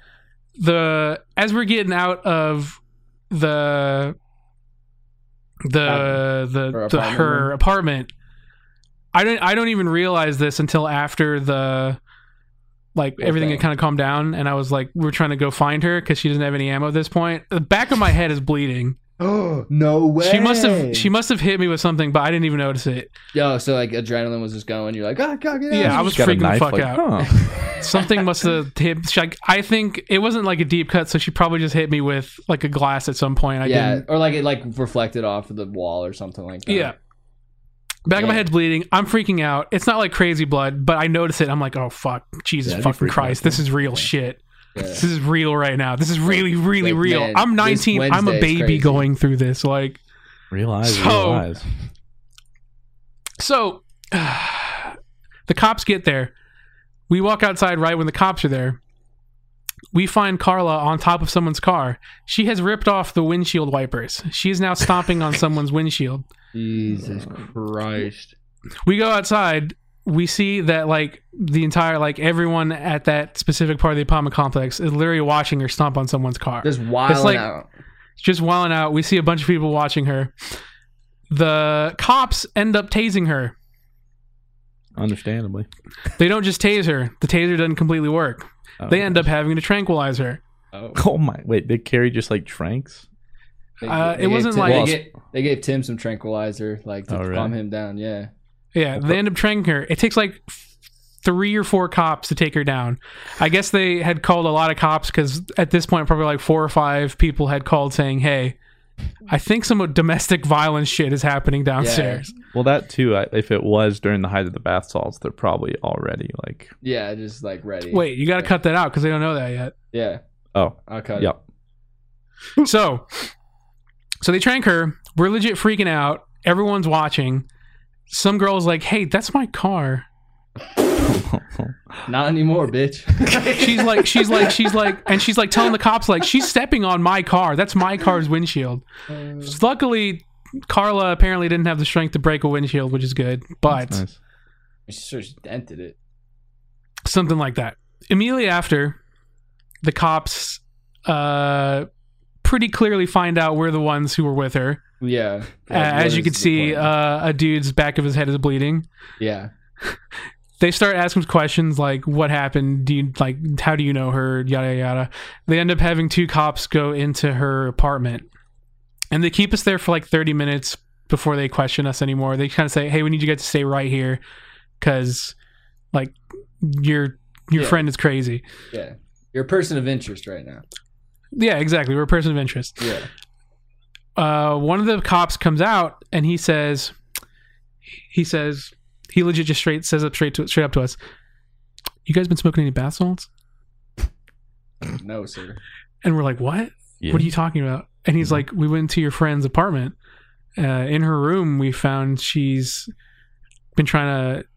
the, as we're getting out of the, the Her the, the apartment her apartment, I don't I don't even realize this until after the. Like everything had kind of calmed down, and I was like, we are trying to go find her because she doesn't have any ammo at this point. The back of my head is bleeding. Oh [GASPS] no way! She must have she must have hit me with something, but I didn't even notice it. Yo, so like adrenaline was just going. You're like, ah, God, get out. Yeah, I was Got a freaking the fuck like, out. huh. [LAUGHS] Something must have hit. she- Like, I think it wasn't like a deep cut, so she probably just hit me with like a glass at some point. I yeah, didn't. or like it like reflected off of the wall or something like that. Yeah. Back of my Yeah. head's bleeding. I'm freaking out. It's not like crazy blood, but I notice it. I'm like, oh fuck, Jesus Yeah, fucking Christ, out, this is real shit. Yeah. This is real right now. This is really, really Like, real. man, I'm 19. I'm a baby going through this. Like, realize, So- real eyes. So [SIGHS] the cops get there. We walk outside right when the cops are there. We find Carla on top of someone's car. She has ripped off the windshield wipers. She is now stomping on [LAUGHS] someone's windshield. Jesus Christ. We go outside. We see that like the entire like everyone at that specific part of the apartment complex is literally watching her stomp on someone's car. Just wilding like- out. just wilding out. We see a bunch of people watching her. The cops end up tasing her. Understandably. They don't just tase her. The taser doesn't completely work. Oh, They end up having to tranquilize her. Oh. Oh my! Wait, they carry just like tranks. They- Uh, they it wasn't Tim- like- they gave, they gave Tim some tranquilizer, like to Oh, really? calm him down. Yeah, Yeah, they end up training her. It takes like three or four cops to take her down. I guess they had called a lot of cops because at this point, probably like four or five people had called saying, "Hey, I think some domestic violence shit is happening downstairs." Well, that too. If it was during the height of the bath salts, they're probably already like. yeah, just like ready. Wait, you got to cut that out because they don't know that yet. yeah, Oh, I'll cut. yep. So, so they trank her. We're legit freaking out. Everyone's watching. Some girl girl's like, "Hey, that's my car." [LAUGHS] Not anymore, bitch. [LAUGHS] she's like she's like she's like and she's like telling the cops like she's stepping on my car that's my car's windshield luckily carla apparently didn't have the strength to break a windshield which is good but Nice. She just dented it. something like that immediately after the cops uh pretty clearly find out we're the ones who were with her Yeah. uh, as you can see Uh, a dude's back of his head is bleeding yeah. [LAUGHS] they start asking questions like what happened do you like how do you know her yada yada they end up having two cops go into her apartment and they keep us there for like 30 minutes before they question us anymore they kind of say hey we need you guys to stay right here because like your your Yeah. friend is crazy Yeah. You're a person of interest right now. yeah exactly we're a person of interest Yeah. Uh, one of the cops comes out and he says, he says, he legit just straight says up straight to straight up to us. You guys been smoking any bath salts? No, sir. And we're like, what? Yeah. What are you talking about? And he's like, we went to your friend's apartment. Uh, in her room, we found she's been trying to.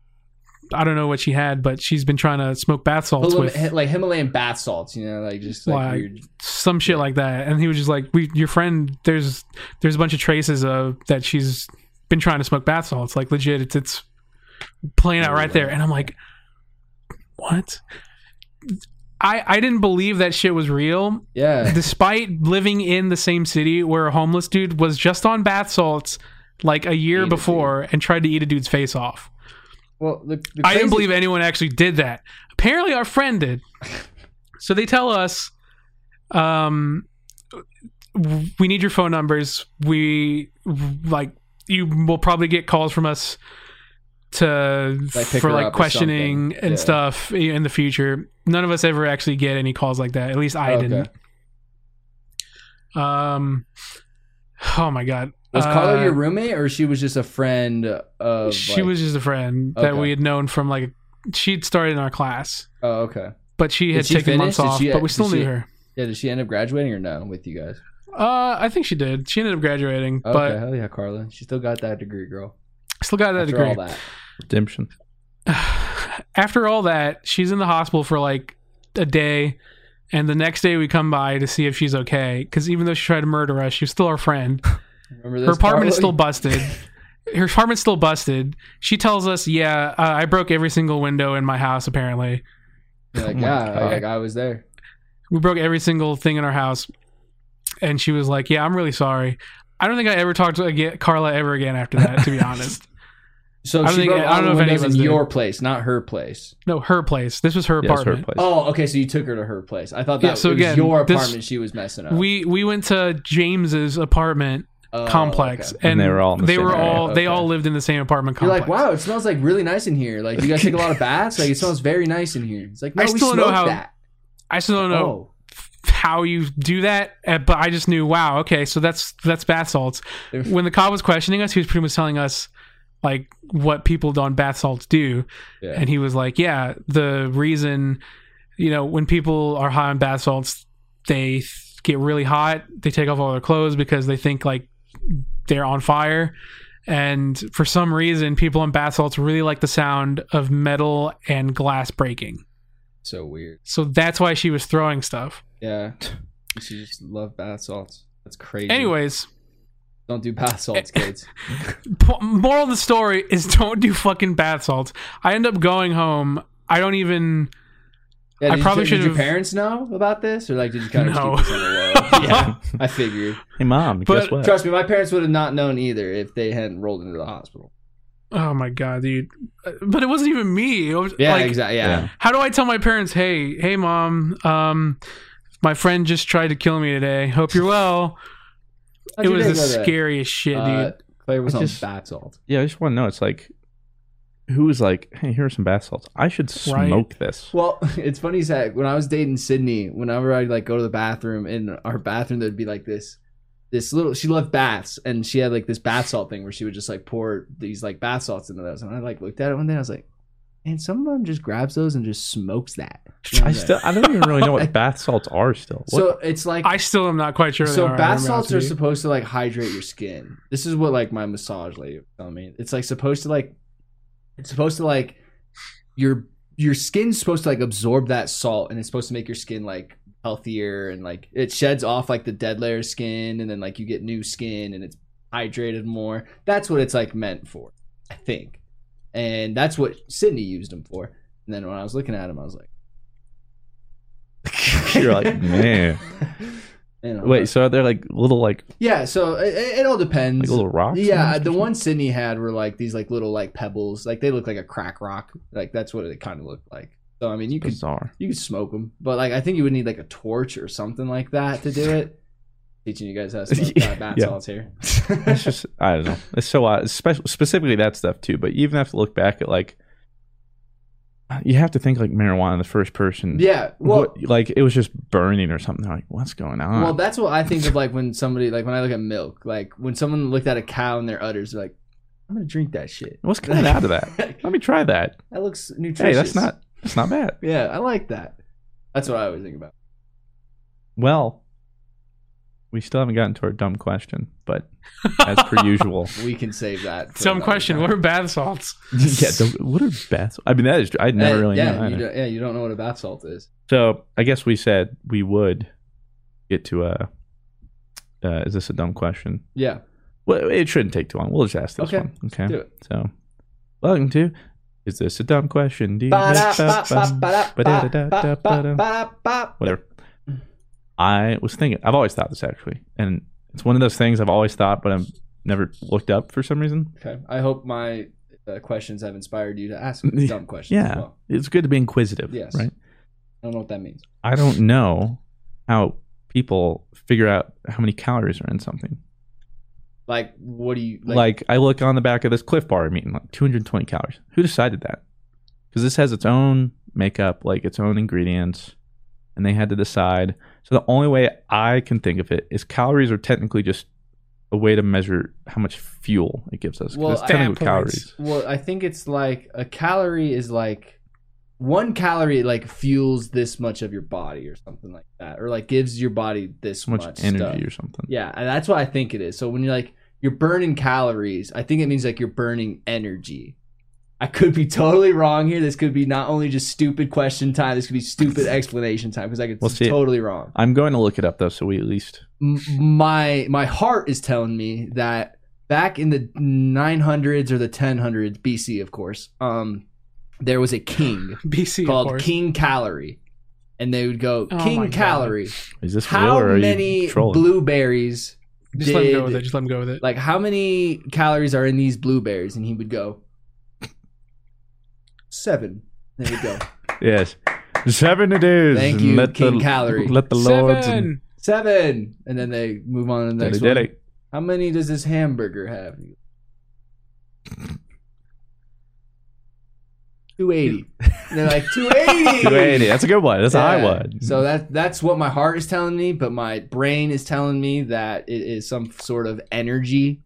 I don't know what she had, but she's been trying to smoke bath salts with like Himalayan bath salts, you know, like just like, Like, weird. some shit like that. And he was just like, "We, your friend, there's there's a bunch of traces of that she's been trying to smoke bath salts. Like legit, it's it's playing out right there." And I'm like, "What?" I I didn't believe that shit was real, Yeah. despite living in the same city where a homeless dude was just on bath salts like a year a before and tried to eat a dude's face off. Well, the, the I didn't believe anyone actually did that. Apparently, our friend did. [LAUGHS] So they tell us, um, we need your phone numbers. We like you will probably get calls from us to Like, for like questioning and Yeah. stuff in the future. None of us ever actually get any calls like that. At least I didn't. Um. Oh my god. Was Carla Uh, your roommate, or she was just a friend of? she like- was just a friend that we had known from like she'd started in our class, Oh, okay. but she Did had she taken finish? months Did off. she- but we still knew she- her. Yeah, did she end up graduating or no with you guys? Uh, I think she did. She ended up graduating, Okay, but hell yeah, Carla. She still got that degree, girl. still got that After degree. all that. Redemption. [SIGHS] After all that, she's in the hospital for like a day, and the next day we come by to see if she's okay. Because even though she tried to murder us, she was still our friend. [LAUGHS] Remember this? Her apartment is still busted. [LAUGHS] her apartment's still busted. She tells us, "Yeah, uh, I broke every single window in my house. Apparently, You're like, Oh yeah, God. like, I was there. we broke every single thing in our house." And she was like, "Yeah, I'm really sorry." I don't think I ever talked to again, Carla ever again after that. To be [LAUGHS] honest, So I don't she think- broke I all don't know if any of in us your did. place, not her place. no, her place. This was her Yeah, it's her apartment. place. Oh, okay. So you took her to her place. I thought that Yeah, so it was again, your this- apartment she was messing up. We we went to James's apartment Oh, complex, okay. and, And they were all the they were area. all they all lived in the same apartment You're complex. like, wow, it smells like really nice in here. Like you guys take a lot of [LAUGHS] baths. Like it smells very nice in here. It's like no, I we still don't know how- that. I still don't know Oh, how you do that, uh, but I just knew, wow, okay, so that's that's bath salts. When the cop was questioning us, he was pretty much telling us like what people on bath salts do, yeah. and he was like, yeah, the reason, you know, when people are high on bath salts, they th- get really hot, they take off all their clothes because they think like they're on fire. And for some reason, people in bath salts really like the sound of metal and glass breaking. so weird. So that's why she was throwing stuff. Yeah. [LAUGHS] She just love bath salts. That's crazy. Anyways, don't do bath salts, [LAUGHS] kids. moral of the story is [LAUGHS] don't do fucking bath salts. I end up going home. I don't even. Yeah, I probably you, did your parents know about this, or like did you kind of No. Keep this on the low? yeah, [LAUGHS] I figured. Hey, mom, But- guess what? Trust me, my parents would have not known either if they hadn't rolled into the hospital. Oh my god, dude! But it wasn't even me. It was, Yeah, like, exactly. Yeah. Yeah. How do I tell my parents? Hey, hey, mom. Um, my friend just tried to kill me today. Hope you're well. How'd it your was day the go today? scariest shit, Uh, dude. Claire was I on just- bath salts. Yeah, I just want to know. It's like, who was like, hey, here are some bath salts. I should Right. smoke this. Well, [LAUGHS] it's funny, Zach. When I was dating Sydney, whenever I like go to the bathroom in our bathroom, there'd be like this, this little. She loved baths, and she had like this bath salt thing where she would just like pour these like bath salts into those. And I like looked at it one day, and I was like, and someone just grabs those and just smokes that. And I still, I don't even really know what [LAUGHS] bath salts are still. What- so it's like I still am not quite sure. they so are, bath salts are supposed to like hydrate your skin. This is what like my massage lady was telling me. It's like supposed to like it's supposed to like your your skin's supposed to like absorb that salt and it's supposed to make your skin like healthier and like it sheds off like the dead layer skin and then like you get new skin and it's hydrated more. That's what it's like meant for, I think. And that's what Sydney used them for. And then when I was looking at him, I was like, You're like, [LAUGHS] man. You know, Wait, so are there like little like Yeah, so it, it all depends. like little rocks? Yeah, the or one Sydney had were like these like little like pebbles. Like they look like a crack rock. Like that's what it kind of looked like. So I mean, you could bizarre. you could smoke them, but like I think you would need like a torch or something like that to do it. [LAUGHS] Teaching you guys how to smoke [LAUGHS] Yeah, uh, yeah. salts here. It's just I don't know. It's so odd. Especially specifically that stuff too. But you even have to look back at like you have to think like marijuana the first person. yeah, well, What- like it was just burning or something. Like what's going on? well, that's what I think of like when somebody like when I look at milk, like when someone looked at a cow in their udders, like, I'm gonna drink that shit. what's coming out of that? [LAUGHS] Let me try that. That looks nutritious Hey, that's not that's not bad. Yeah, I like that. That's what I always think about. Well, we still haven't gotten to our dumb question, but [LAUGHS] as per usual, We can save that. for Some question: time. What are bath salts? [LAUGHS] yeah. The, what are bath? I mean, that is. I never Eh, really yeah, knew. you don't, yeah, you don't know what a bath salt is. So I guess we said we would get to a. Uh, is this a dumb question? Yeah, Well, it shouldn't take too long. We'll just ask this Okay, one. Okay. do it. So, welcome to. Is this a dumb question? Do you Whatever. I was thinking. I've always thought this actually, and it's one of those things I've always thought, but I've never looked up for some reason. Okay. I hope my uh, questions have inspired you to ask [LAUGHS] dumb questions. as Yeah, well. it's good to be inquisitive. Yes. Right. I don't know what that means. I don't know how people figure out how many calories are in something. Like, what do you Like, I look on the back of this Clif Bar I'm eating like 220 calories. Who decided that? Because this has its own makeup, like its own ingredients, and they had to decide. So the only way I can think of it is calories are technically just a way to measure how much fuel it gives us. Well, it's technically fat calories. Well, I think it's like a calorie is like one calorie like fuels this much of your body or something like that, or like gives your body this much, much, energy stuff. or something. Yeah, and that's what I think it is. So when you're like you're burning calories, I think it means like you're burning energy. I could be totally wrong here. This could be not only just stupid question time. This could be stupid [LAUGHS] explanation time because I could We'll be see it. totally wrong. I'm going to look it up though, so we at least M- my my heart is telling me that back in the 900s or the 1000s BC, of course, um, there was a king [LAUGHS] BC, called course. King Calorie, and they would go Oh my King God. Calorie. Is this real How or are many you blueberries? Just let him go with it. Just let him go with it. Like how many calories are in these blueberries? And he would go seven. There you go. [LAUGHS] Yes. Seven it is. Thank you, let King the, Calorie. Let the lords. And, Seven. Seven, and then they move on to the They next did one. How many does this hamburger have? Two eighty. [LAUGHS] They're like two eighty. 280. That's a good one. That's a high one. So that that's what my heart is telling me, but my brain is telling me that it is some sort of energy.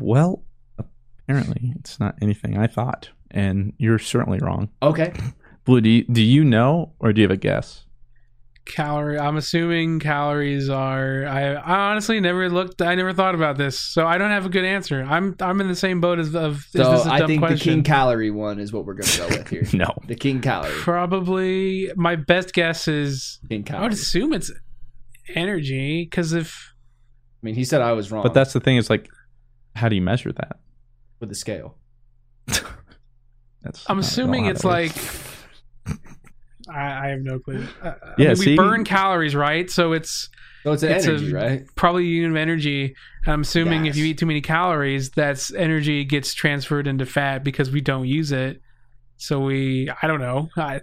Well, apparently it's not anything I thought, and you're certainly wrong. Okay. [LAUGHS] Blue, do you, do you know, or do you have a guess? Calorie. I'm assuming calories are. I, I honestly never looked. I never thought about this, so I don't have a good answer. I'm I'm in the same boat as of. Is So this a I dumb think the? King Calorie one is what we're gonna go with here. [LAUGHS] No. The King Calorie. Probably my best guess is. King calorie. I would assume it's energy because if I mean, he said I was wrong. But that's the thing. Is like, how do you measure that? with the scale. [LAUGHS] That's I'm assuming it's like. [LAUGHS] I, I have no clue. Uh, I Yeah, mean, see? we burn calories, right? So it's So it's an It's a- energy, right? probably a unit of energy. And I'm assuming if you eat too many calories, that's energy gets transferred into fat because we don't use it. So we, I don't know. I,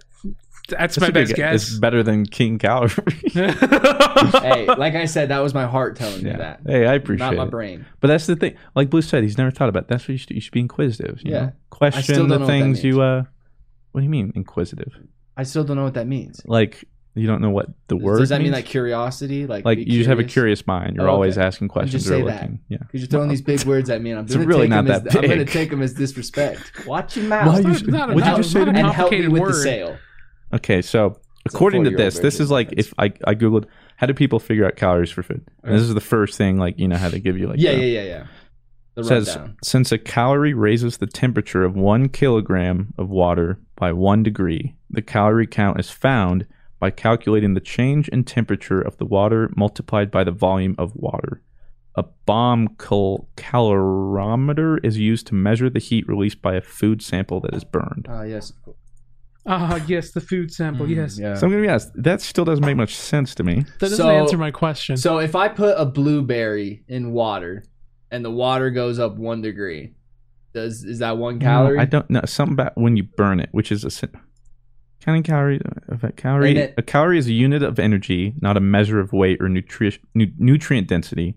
that's, That's my a good best guess. guess. It's better than King Calorie. [LAUGHS] hey, like I said, that was my heart telling me yeah. that. Hey, I appreciate Not my it. brain. But that's the thing. Like Blue said, he's never thought about. It. That's what you should. You should be inquisitive. you Yeah. know? I still Question don't the know what that things you. uh What do you mean inquisitive? I still don't know what that means. Like you don't know what the word. Does that mean like curiosity? Like, like be you just have a curious? curious mind. You're Oh, always asking questions just or that. looking. Yeah. Because you're throwing these big words at me, and I'm It's gonna really not that I'm gonna take them as disrespect. [LAUGHS] Watch your mouth. you- It's What'd you say not to me? and help me with word. the sale. Okay, so It's according to this, this is like if I I googled how do people figure out calories for food, and this is the first thing like you know how they give you like yeah, the- yeah, yeah, yeah. The says rundown. since a calorie raises the temperature of one kilogram of water by one degree, the calorie count is found by calculating the change in temperature of the water multiplied by the volume of water. A bomb cal- calorimeter is used to measure the heat released by a food sample that is burned. Ah, yes, of course. Ah, yes, the food sample. Mm, yes. Yeah. So I'm gonna be honest, that still doesn't make much sense to me. That doesn't So- answer my question. So if I put a blueberry in water, and the water goes up one degree, does is that one calorie? No, I don't know something about when you burn it, which is a sin- counting calorie. Of a calorie, And it- a calorie is a unit of energy, not a measure of weight or nutri- nu- nutrient density.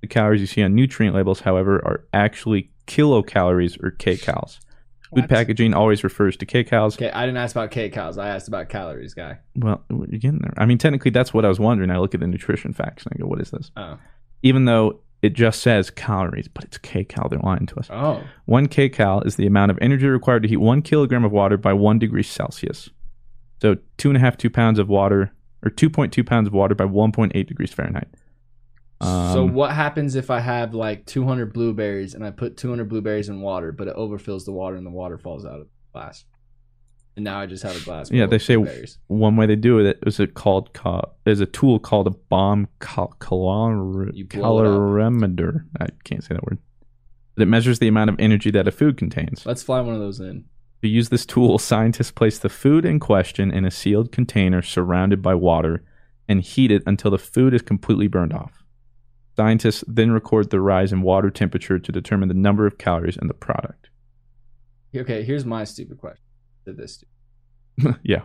The calories you see on nutrient labels, however, are actually kilocalories or kcals. Food packaging always refers to kcals. okay, I didn't ask about kcals. I asked about calories, guy. Well, you're getting there. I mean, technically, that's what I was wondering. I look at the nutrition facts and I go, "What is this?" Oh, Even though it just says calories, but it's kcal. They're lying to us. oh, One kcal is the amount of energy required to heat one kilogram of water by one degree Celsius. So two and a half, two pounds of water, or 2.2 pounds of water by 1.8 degrees Fahrenheit. So Um, what happens if I have like 200 blueberries and I put 200 blueberries in water, but it overfills the water and the water falls out of the glass? And now I just have a glass. Yeah, they say blueberries. one way they do it is it called ca- there's a tool called a bomb cal- calor- You blow it up. calorimeter. I can't say that word. But it measures the amount of energy that a food contains. Let's fly one of those in. To use this tool, scientists place the food in question in a sealed container surrounded by water and heat it until the food is completely burned off. Scientists then record the rise in water temperature to determine the number of calories in the product. Okay, here's my stupid question to this. Dude. [LAUGHS] Yeah.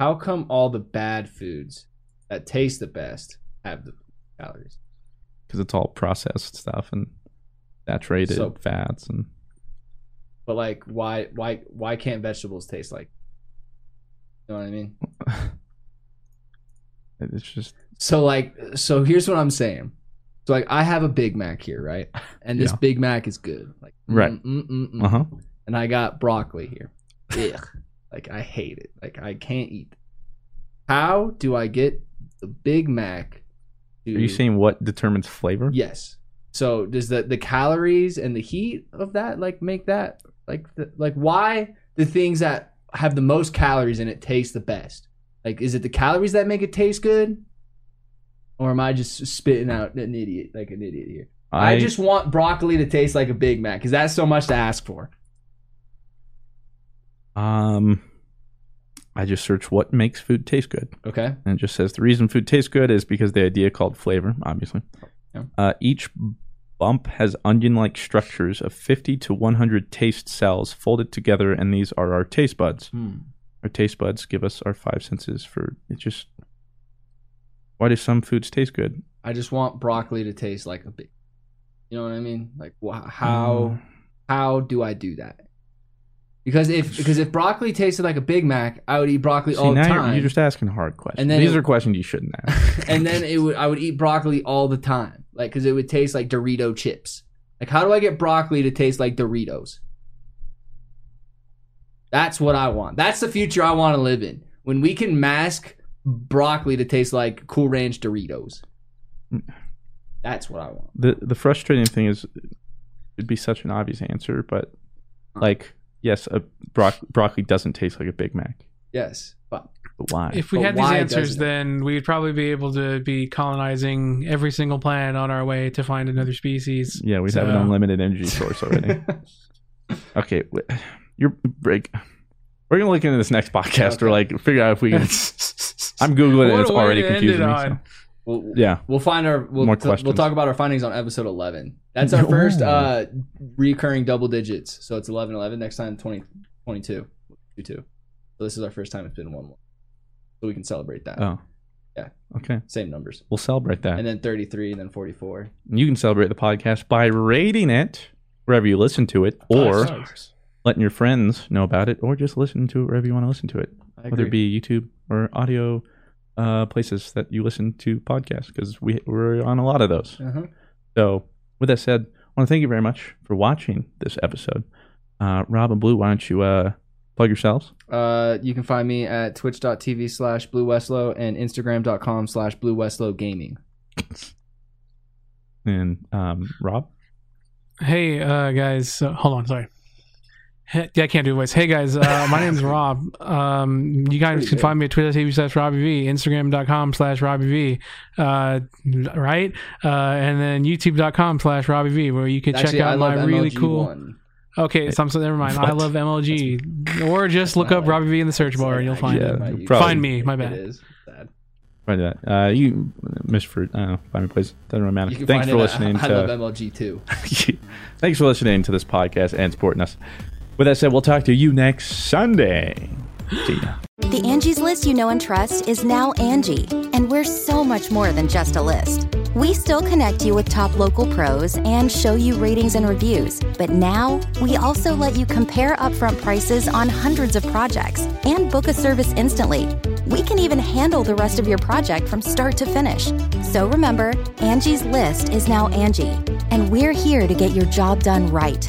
How come all the bad foods that taste the best have the calories? Because it's all processed stuff and saturated So- fats and But like, why, why, why can't vegetables taste like? You know what I mean? [LAUGHS] it's just So like, so here's what I'm saying. So like, I have a Big Mac here, right? And this Yeah. Big Mac is good. Like, Right. mm, mm, mm, mm. uh huh. And I got broccoli here. Ugh. like I hate it. Like I can't eat. How do I get the Big Mac? To, Are you saying what determines flavor? yes? So does the the calories and the heat of that like make that like the, like why the things that have the most calories in it taste the best? Like is it the calories that make it taste good? Or am I just spitting out an idiot like an idiot here? I, just want broccoli to taste like a Big Mac because that's so much to ask for. Um, I just searched what makes food taste good, Okay. and it just says the reason food tastes good is because the idea called flavor, obviously. Yeah. Uh, each bump has onion-like structures of 50 to 100 taste cells folded together, and these are our taste buds. Hmm. Our taste buds give us our five senses for it. Just why do some foods taste good? I just want broccoli to taste like a big. You know what I mean? Like wh- how Mm. how do I do that? Because if because if broccoli tasted like a Big Mac, I would eat broccoli See, all the now you're, time. you're just asking hard questions. And then these it- are questions you shouldn't ask. [LAUGHS] and then it would I would eat broccoli all the time, like because it would taste like Dorito chips. Like how do I get broccoli to taste like Doritos? That's what I want. That's the future I want to live in. When we can mask broccoli to taste like Cool Ranch Doritos. Mm. That's what I want. the the frustrating thing is it'd be such an obvious answer, but like yes, a broc- broccoli doesn't taste like a Big Mac. Yes, but But why? If we But had these answers, then we'd probably be able to be colonizing every single planet on our way to find another species. yeah, we'd have an unlimited energy source already. [LAUGHS] okay, you're break. We're gonna look into this next podcast or Okay. like figure out if we [LAUGHS] can. [LAUGHS] I'm googling it. It's already to confusing it me. so- we'll, Yeah, we'll find our we'll, More t- we'll talk about our findings on episode 11. That's our first uh recurring double digits. So it's 11 11 next time 20 22. 22. So this is our first time it's been one more. So we can celebrate that. Oh. Yeah. Okay. Same numbers. We'll celebrate that. And then 33 and then 44. you can celebrate the podcast by rating it wherever you listen to it, or letting your friends know about it, or just listen to it wherever you want to listen to it, I whether it be YouTube or audio uh, places that you listen to podcasts, because we we're on a lot of those. Uh-huh. So, with that said, I want to thank you very much for watching this episode. Uh, Rob and Blue, why don't you uh, plug yourselves? Uh, you can find me at twitch.tv slash blue westlow and instagram.com slash blue westlow gaming. And um, Rob, Hey, uh, guys. So, hold on. Sorry. Hey, yeah, I can't do a voice. Hey, guys. Uh, my name's Rob. Um, you guys can find me at Twitter TV slash Robbie V, Instagram.com slash Robbie V, uh, right? Uh, and then YouTube.com slash Robbie V, where you can Actually, check out love my really MLG cool. one. Okay, so I'm so never mind. I [LAUGHS] love MLG. Or just look up Robbie V in the search bar and you'll find Yeah, it. My YouTube. probably. Find me. My bad. is. Sad. find that. Uh, you, Miss Fruit, uh, find me place. Doesn't really matter. You Thanks for it listening at, to. I love MLG too. [LAUGHS] Thanks for listening to this podcast and supporting us. With that said, we'll talk to you next Sunday. See ya. The Angie's list you know and trust is now Angi, and we're so much more than just a list. We still connect you with top local pros and show you ratings and reviews, but now we also let you compare upfront prices on hundreds of projects and book a service instantly. We can even handle the rest of your project from start to finish. So remember, Angie's list is now Angi, and we're here to get your job done right.